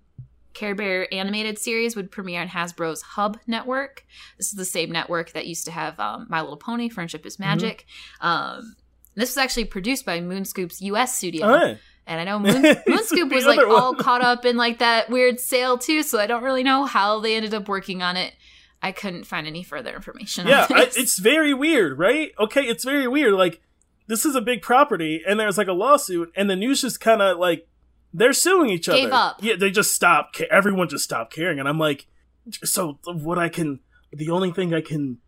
Care Bear animated series would premiere on Hasbro's Hub network. This is the same network that used to have um, My Little Pony, Friendship is Magic. Um, this was actually produced by Moonscoop's U.S. studio. Oh, And I know Moon, Moonscoop was like all caught up in like that weird sale too, so I don't really know how they ended up working on it. I couldn't find any further information. yeah, I, it's very weird, right? Okay, it's very weird. Like, this is a big property, and there's like a lawsuit, and the news just kind of like they're suing each other. Up. Yeah, they just stopped. Everyone just stopped caring, and I'm like, so what I can, the only thing I can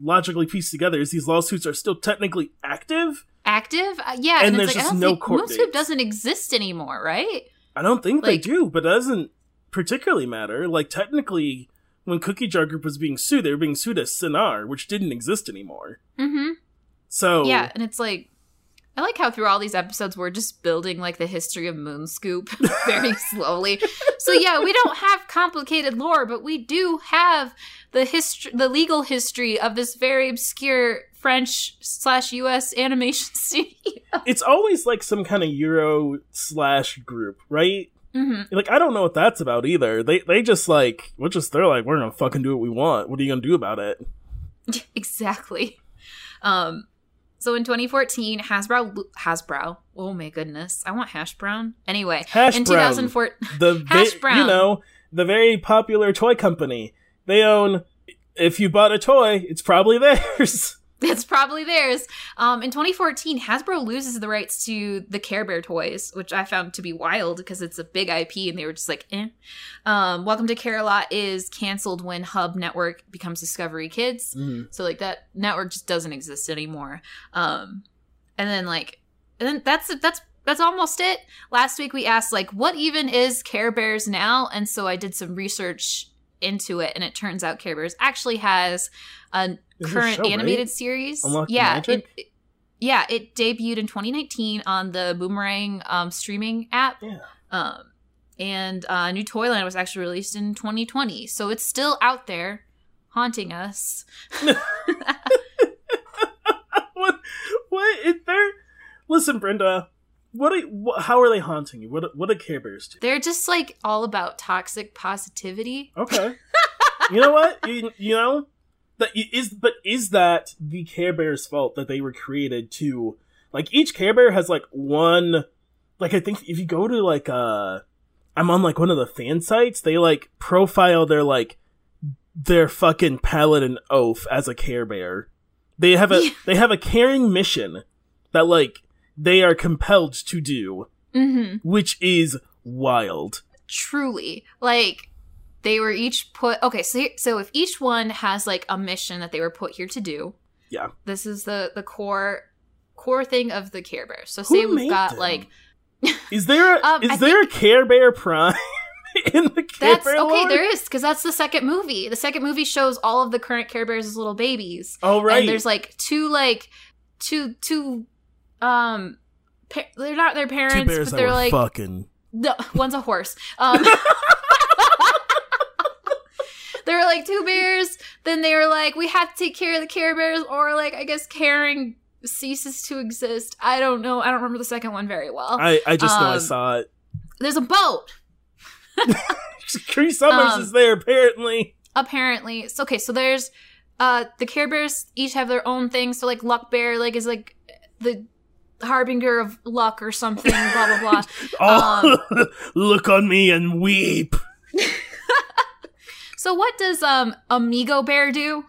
logically piece together is these lawsuits are still technically active. active. Uh, yeah, And and, there's it's like I just don't no court Moonscoop dates. doesn't exist anymore, right? I don't think they do, but it doesn't particularly matter. Like technically, when Cookie Jar Group was being sued, they were being sued as Cinar, which didn't exist anymore. Mm-hmm. So Yeah, and it's like I like how through all these episodes we're just building like the history of Moonscoop very slowly. So yeah, we don't have complicated lore, but we do have the history, the legal history of this very obscure French slash U.S. animation studio. it's always like some kind of Euro slash group, right? Hmm Like I don't know what that's about either. They they just like we're just they're like we're gonna fucking do what we want. What are you gonna do about it? exactly. Um, so in 2014, Hasbro, Hasbro, oh my goodness, I want hash brown. Anyway, Hash in brown. 2004, The Hash brown. you know the very popular toy company. They own. If you bought a toy, it's probably theirs. It's probably theirs. Um, in 2014, Hasbro loses the rights to the Care Bear toys, which I found to be wild because it's a big IP, and they were just like, eh. Um, Welcome to Care-a-Lot is canceled when Hub Network becomes Discovery Kids, so like that network just doesn't exist anymore. Um, and then like, and then that's that's that's almost it. Last week we asked like, what even is Care Bears now? And so I did some research into it, and it turns out Care Bears actually has a current show, right? animated series. Unlock yeah, it, it- yeah, it debuted in 2019 on the Boomerang um, streaming app. Yeah. Um, and uh, New Toyland was actually released in 2020, so it's still out there haunting us. what? What? Is there? Listen, Brenda. What? Are, what how are they haunting you? What? What do Care Bears do? They're just like all about toxic positivity. Okay. you know what? You, you know that is, but is that the Care Bears' fault that they were created to? Like each Care Bear has like one. Like I think if you go to like uh, I'm on like one of the fan sites. They like profile their like their fucking paladin oath as a Care Bear. They have a Yeah. they have a caring mission that like they are compelled to do, hmm which is wild. Truly, like they were each put. Okay, so so if each one has like a mission that they were put here to do, Yeah. this is the the core core thing of the Care Bears. So Who say we've got them? like Is there a, Um, is I there a Care Bear Prime in the Care That's Bear okay. There is because that's the second movie. The second movie shows all of the current Care Bears as little babies, Oh right. and there's like two like two two um. Pa- they're not their parents, bears but they're like fucking. no, one's a horse. Um, they were like two bears. Then they were like, we have to take care of the Care Bears, or like I guess caring ceases to exist. I don't know. I don't remember the second one very well. I I just know I um, saw it. There's a boat. Cree Summers um, is there apparently. apparently so okay so there's uh the care bears each have their own thing so like luck bear like is like the harbinger of luck or something blah blah blah Oh, um, look on me and weep. So what does um amigo bear do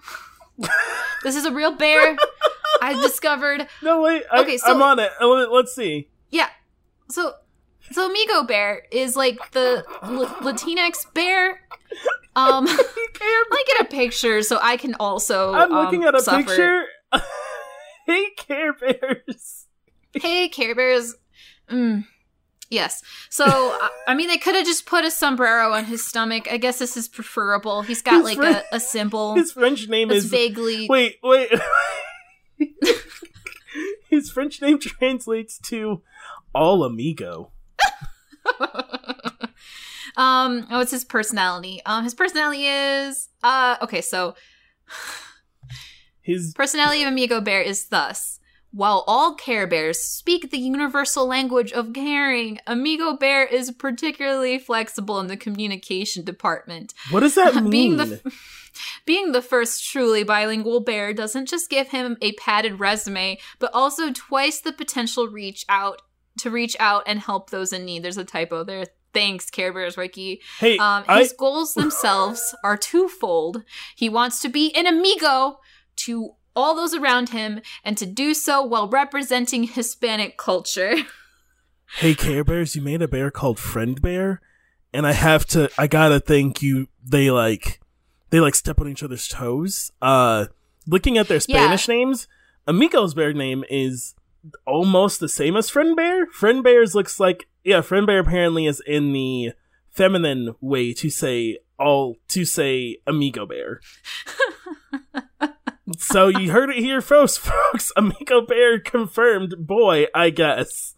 this is a real bear i discovered No wait. I, Okay, so- I'm on it. Let's see. yeah so so amigo bear is like the L- latinx bear um let me get a picture so i can also I'm looking um, at a suffer. picture. hey, Care Bears. hey care bears mm. Yes. So I- mean they could have just put a sombrero on his stomach. I guess this is preferable. He's got His like friend- a, a symbol His French name is vaguely Wait, wait. His French name translates to all amigo. um oh it's his personality. Um his personality is uh okay so His personality of amigo bear is thus while all care bears speak the universal language of caring amigo bear is particularly flexible in the communication department what does that mean? being the Being the first truly bilingual bear doesn't just give him a padded resume, but also twice the potential reach out to reach out and help those in need. There's a typo there. Thanks, Care Bears Wiki. Hey, Um, I, his goals themselves are twofold. He wants to be an amigo to all those around him, and to do so while representing Hispanic culture. hey, Care Bears, you made a bear called Friend Bear, and I have to, I gotta thank you, they like, they like step on each other's toes. Uh, looking at their Yeah. Spanish names, Amigo's bear name is almost the same as Friend Bear. Friend Bear's looks like, yeah, Friend Bear apparently is in the feminine way to say all, to say Amigo Bear. so you heard it here first, folks. Amigo Bear confirmed boy, I guess.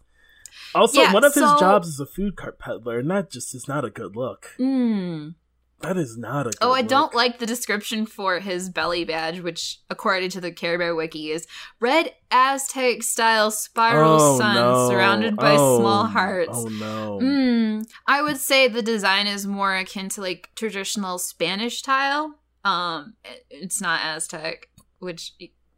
Also, Yeah, one of his jobs is a food cart peddler, and that just is not a good look. Mm. That is not a good Oh, I look. don't like the description for his belly badge, which, according to the Care Bear Wiki, is red Aztec style spiral Oh, sun no. surrounded by Oh, small hearts. Oh no. Mm, I would say the design is more akin to like traditional Spanish tile. Um, it's not Aztec, which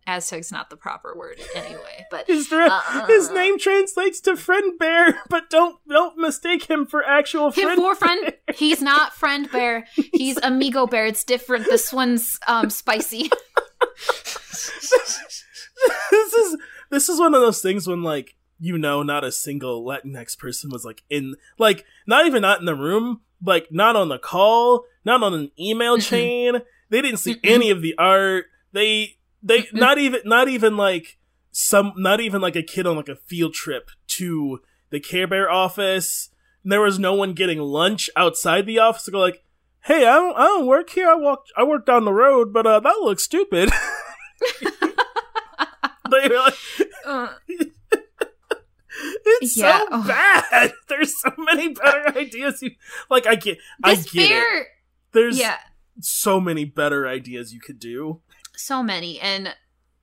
Aztec's not the proper word anyway. But His, Uh, his name translates to friend bear, but don't don't mistake him for actual him friend. for friend, he's not friend bear. He's amigo bear. It's different. This one's um spicy. this is this is one of those things when like you know not a single Latinx person was like in like not even not in the room, like not on the call, not on an email Mm-mm. chain. They didn't see Mm-mm. any of the art. They they not even not even like some not even like a kid on like a field trip to the Care Bear office. There was no one getting lunch outside the office to go like, "Hey, I don't I don't work here. I walk I work down the road, but uh, that looks stupid." they were like, Uh, It's Yeah. so Oh. bad. There's so many better ideas. You like. I get. I get it. There's yeah, so many better ideas you could do. So many and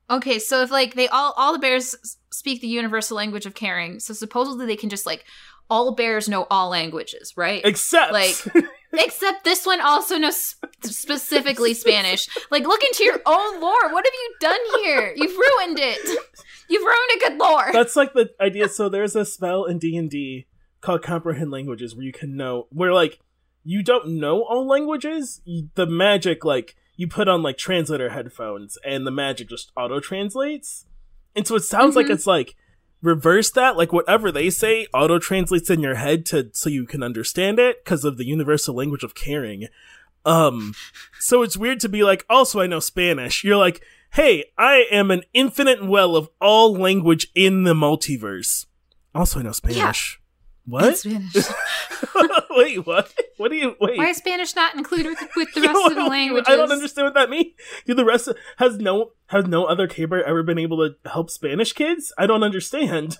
okay so if like they all all the bears speak the universal language of caring so supposedly they can just like all bears know all languages right? Except, Like- except this one also knows specifically spanish. Like look into your own lore. What have you done here? You've ruined it. You've ruined a good lore. That's like the idea. So there's a spell in D and D called Comprehend Languages where you can know where like you don't know all languages. The magic like you put on like translator headphones and the magic just auto translates. And so it sounds like Mhm. it's like reverse that like whatever they say auto translates in your head to so you can understand it because of the universal language of caring. Um so it's weird to be like also i know spanish. You're like hey i am an infinite well of all language in the multiverse. Also i know spanish. In what spanish wait what what do you wait why is spanish not included with, with the rest of the languages I don't understand what that means. Do the rest of, has no has no other Bear ever been able to help Spanish kids? I don't understand.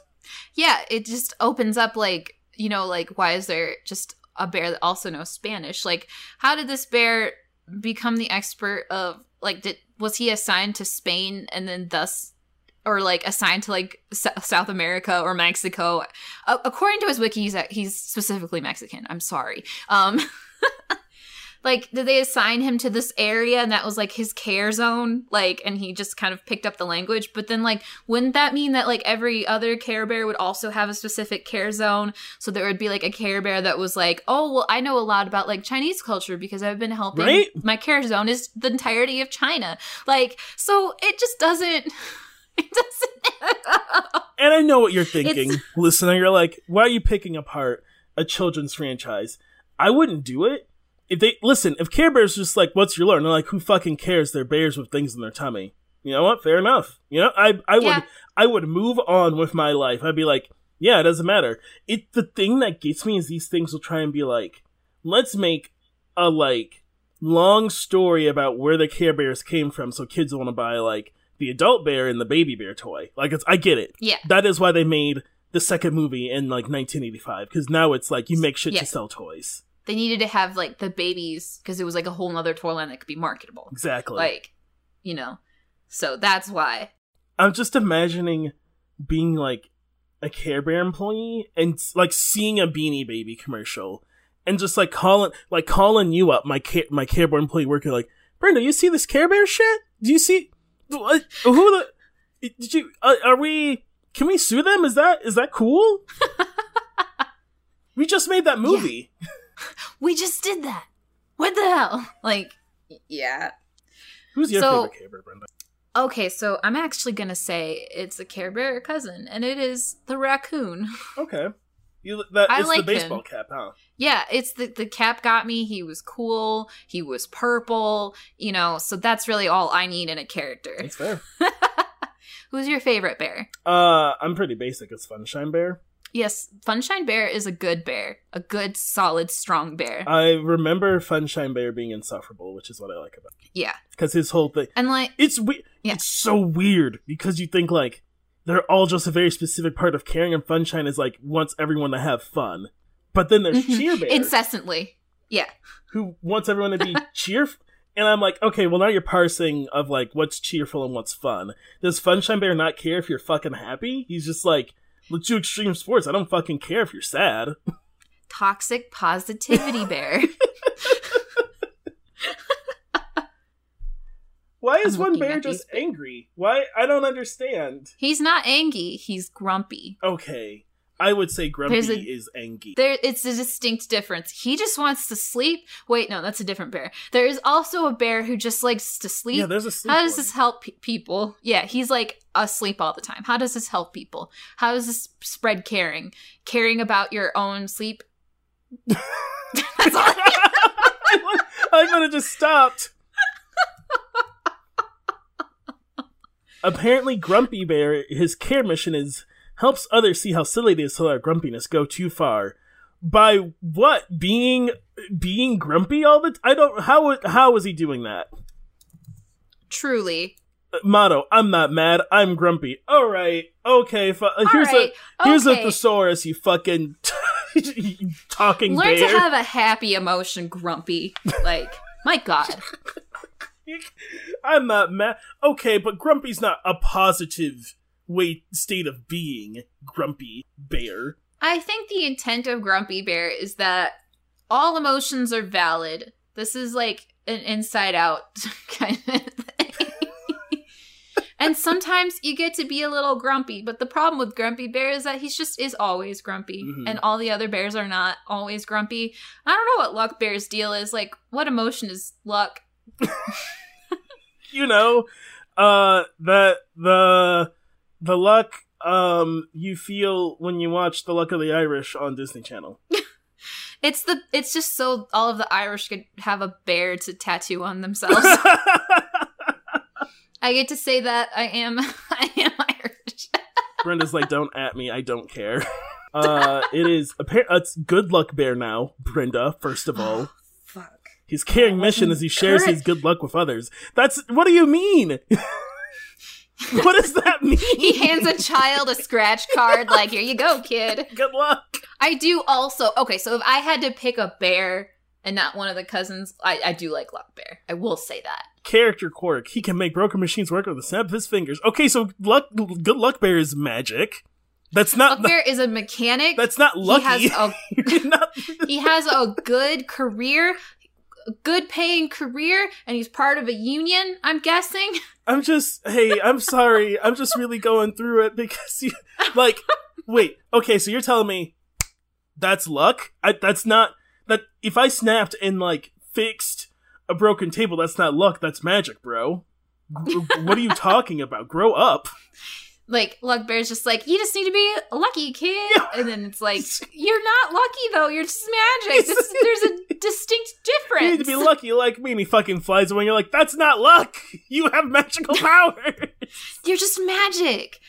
Yeah, it just opens up like, you know, like why is there just a bear that also knows Spanish? Like how did this bear become the expert of like did was he assigned to Spain and then thus or like assigned to like S- South America or Mexico? A- according to his wiki, he's, he's specifically Mexican. I'm sorry. Um like did they assign him to this area and that was like his care zone like and he just kind of picked up the language but then like wouldn't that mean that like every other care bear would also have a specific care zone so there would be like a care bear that was like oh well i know a lot about like chinese culture because i've been helping Right? my care zone is the entirety of china like so it just doesn't it doesn't And I know what you're thinking, It's- listener. You're like, why are you picking apart a children's franchise? I wouldn't do it. If they listen, if Care Bear's are just like, what's your lore? And they're like, who fucking cares? They're bears with things in their tummy. You know what? Fair enough. You know, I I Yeah. would I would move on with my life. I'd be like, yeah, it doesn't matter. It the thing that gets me is these things will try and be like, let's make a like long story about where the Care Bears came from, so kids want to buy like the adult bear and the baby bear toy. Like it's I get it. yeah That is why they made the second movie in like 1985 because now it's like you make shit to sell toys. they needed to have like the babies because it was like a whole nother toy line that could be marketable Exactly. like you know so that's why I'm just imagining being like a Care Bear employee and like seeing a Beanie Baby commercial and just like calling like calling you up my care my Care Bear employee working like, Brenda, you see this Care Bear shit? Do you see who the? Did you? Uh, are we? Can we sue them? Is that is that cool? we just made that movie. We just did that. What the hell? Like, yeah. Who's your So- favorite Care Bear, Brenda? Okay, so I'm actually gonna say it's a Care Bear cousin, and it is the raccoon. Okay, you that I it's like the baseball him. cap, huh? Yeah, it's the the cap got me. He was cool. He was purple. You know, so that's really all I need in a character. That's fair. Who's your favorite bear? Uh, I'm pretty basic. It's Funshine Bear. Yes, Funshine Bear is a good bear, a good, solid, strong bear. I remember Funshine Bear being insufferable, which is what I like about it. yeah, Because his whole thing, and like, it's we- Yeah. It's so weird because you think like they're all just a very specific part of caring, and Funshine is like wants everyone to have fun. But then there's Mhm. Cheer Bear, incessantly. Yeah, who wants everyone to be cheerful. And I'm like, okay, well now you're parsing of like what's cheerful and what's fun. Does Funshine Bear not care if you're fucking happy? He's just like, let's do extreme sports. I don't fucking care if you're sad. toxic positivity bear. Why is I'm one bear just these- angry? Why? I don't understand. he's not angry. He's grumpy. Okay, I would say Grumpy a- is angry. There, it's a distinct difference. He just wants to sleep. Wait, no, that's a different bear. There is also a bear who just likes to sleep. yeah, there's a sleep How does one. this help pe- people? Yeah, he's like asleep all the time. How does this help people? How does this spread caring? Caring about your own sleep? That's all. I could have just stopped. Apparently, Grumpy Bear, his care mission is helps others see how silly it is to let grumpiness go too far. By what? Being being grumpy all the t- I don't how how is he doing that? Truly. Uh, Motto, I'm not mad, I'm grumpy. All right. Okay, fu- uh, here's all right. a here's okay. a thesaurus, you fucking talking Learn bear. to have a happy emotion, grumpy. Like, my God. I'm not mad. Okay, but grumpy's not a positive way state of being. Grumpy bear. I think the intent of Grumpy Bear is that all emotions are valid. This is like an inside out kind of thing. and sometimes you get to be a little grumpy, but the problem with Grumpy Bear is that he's just is always grumpy. Mhm. And all the other bears are not always grumpy. I don't know what Luck Bear's deal is. Like, what emotion is Luck? You know, uh, the the the luck um you feel when you watch the luck of the Irish on Disney Channel. It's the it's just so all of the Irish could have a bear to tattoo on themselves. I get to say that I am I am Irish. Brenda's like, don't at me, I don't care. Uh, it is appar- it's good luck bear now, Brenda. First of all. Oh, his caring mission is he shares Current- his good luck with others. That's what do you mean? what does that mean? He hands a child a scratch card like, "Here you go, kid." good luck. I do also. Okay, so if I had to pick a bear and not one of the cousins, I, I do like Luck Bear. I will say that. character quirk. He can make broken machines work with the snap of his fingers. Okay, so luck, good luck bear is magic. That's not. Luck Bear is a mechanic. that's not lucky. He has a he has a good career, a good paying career, and he's part of a union. I'm guessing. I'm just. Hey, I'm sorry. I'm just really going through it because you like. Wait. Okay, so you're telling me that's luck? I, that's not that. If I snapped and like fixed a broken table, that's not luck. That's magic, bro. What are you talking about? Grow up. Like Luck Bear's just like, you just need to be a lucky, kid. And then it's like, you're not lucky though. You're just magic. This, there's a distinct difference. You need to be lucky like me. And he fucking flies away. And you're like, that's not luck. You have magical power. You're just magic.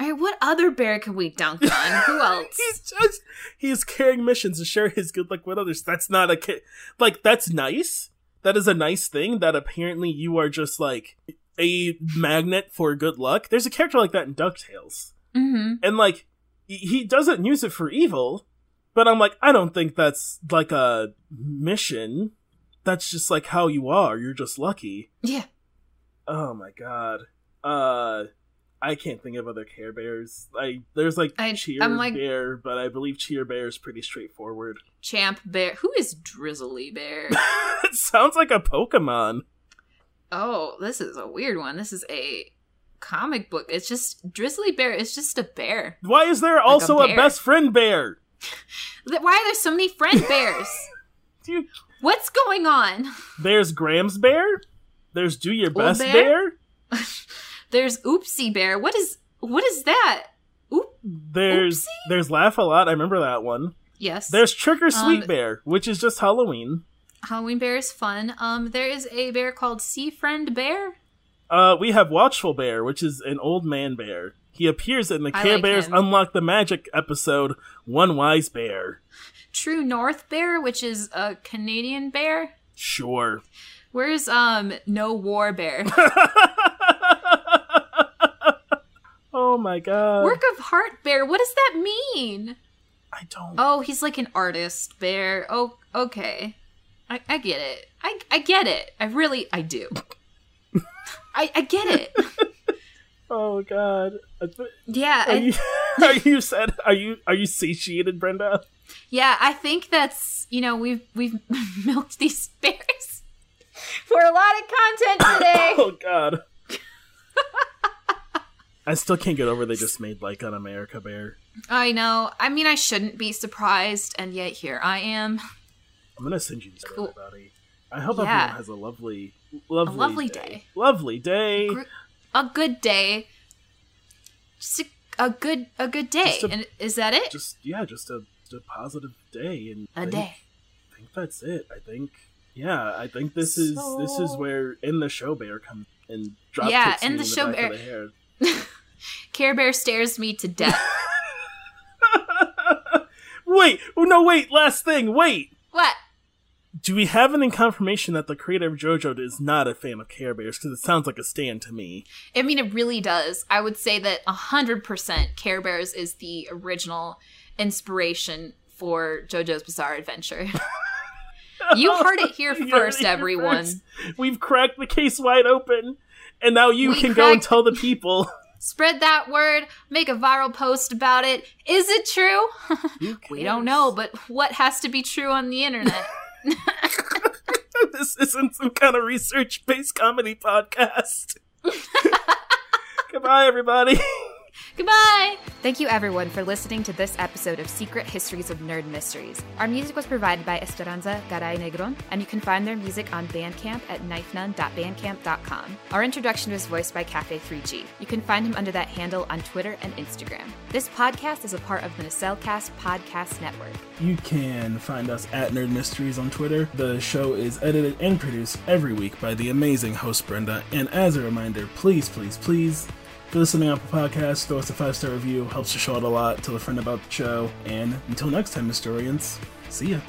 All right, what other bear can we dunk on? Who else? he's just he's carrying missions to share his good luck with others. That's not a ki- like that's nice. That is a nice thing. That apparently you are just like a magnet for good luck. There's a character like that in Ducktales, hmm and like he- he doesn't use it for evil. But I'm like, I don't think that's like a mission. That's just like how you are. You're just lucky. Yeah. Oh my god. Uh I can't think of other Care Bears. I there's like I- Cheer I'm like- Bear, but I believe Cheer Bear is pretty straightforward. Champ Bear. Who is Drizzly Bear? it sounds like a Pokemon. Oh, this is a weird one. This is a comic book. It's just Drizzly Bear. It's just a bear. Why is there also a, bear. best friend bear? Why are there so many friend bears? Dude, What's going on? There's Grams bear. There's Do Your Best bear? bear. There's Oopsie Bear. What is what is that? Oop. There's Oopsie? there's Laugh a Lot. I remember that one. Yes. There's Trick or Sweet Um, Bear, which is just Halloween. Halloween Bear is fun. Um, there is a bear called Sea Friend Bear. Uh, we have Watchful Bear, which is an old man bear. He appears in the I Care like Bears him. Unlock the Magic episode, One Wise Bear. True North Bear, which is a Canadian bear. Sure. Where's um No War Bear? oh my god. Work of Heart Bear. What does that mean? I don't. Oh, he's like an artist bear. Oh, okay. I, I get it. I, I get it. I really, I do. I, I get it. Oh god. Yeah, Are I, you, are you sad? Are you are you satiated, Brenda? yeah. I think that's you know we've we've milked these bears for a lot of content today. Oh god. I still can't get over they just made like an America Bear. I know. I mean, I shouldn't be surprised, and yet here I am. I'm gonna send you these, Cool. everybody. I hope Yeah. everyone has a lovely, lovely, lovely day. day. Lovely day. Gr- A good day. Just a, a good a good day. A- and is that it? Just yeah, just a, just a positive day, and a I day. I think that's it. I think yeah, I think this is this is where in the show bear comes and drop Yeah, in the the show bear- of the hair. Care Bear stares me to death. wait, oh no, wait, last thing, wait. what? Do we have any confirmation that the creator of JoJo is not a fan of Care Bears? Because it sounds like a stand to me. I mean, it really does. I would say that 100% Care Bears is the original inspiration for JoJo's Bizarre Adventure. you heard it here first, everyone. first. We've cracked the case wide open, and now you We can go and tell the people. Spread that word, make a viral post about it. Is it true? We don't know, but what has to be true on the internet? this isn't some kind of research based comedy podcast. Goodbye, everybody. Goodbye! Thank you everyone for listening to this episode of Secret Histories of Nerd Mysteries. Our music was provided by Esperanza Garay Negron, and you can find their music on Bandcamp at knifenun.bandcamp.com. Our introduction was voiced by Cafe3G. You can find him under that handle on Twitter and Instagram. This podcast is a part of the Nacelcast Podcast Network. You can find us at Nerd Mysteries on Twitter. The show is edited and produced every week by the amazing host Brenda. And as a reminder, please, please, please, if you're listening on Apple Podcasts, throw us a five star review. Helps the show out a lot. Tell a friend about the show. And until next time, historians, see ya.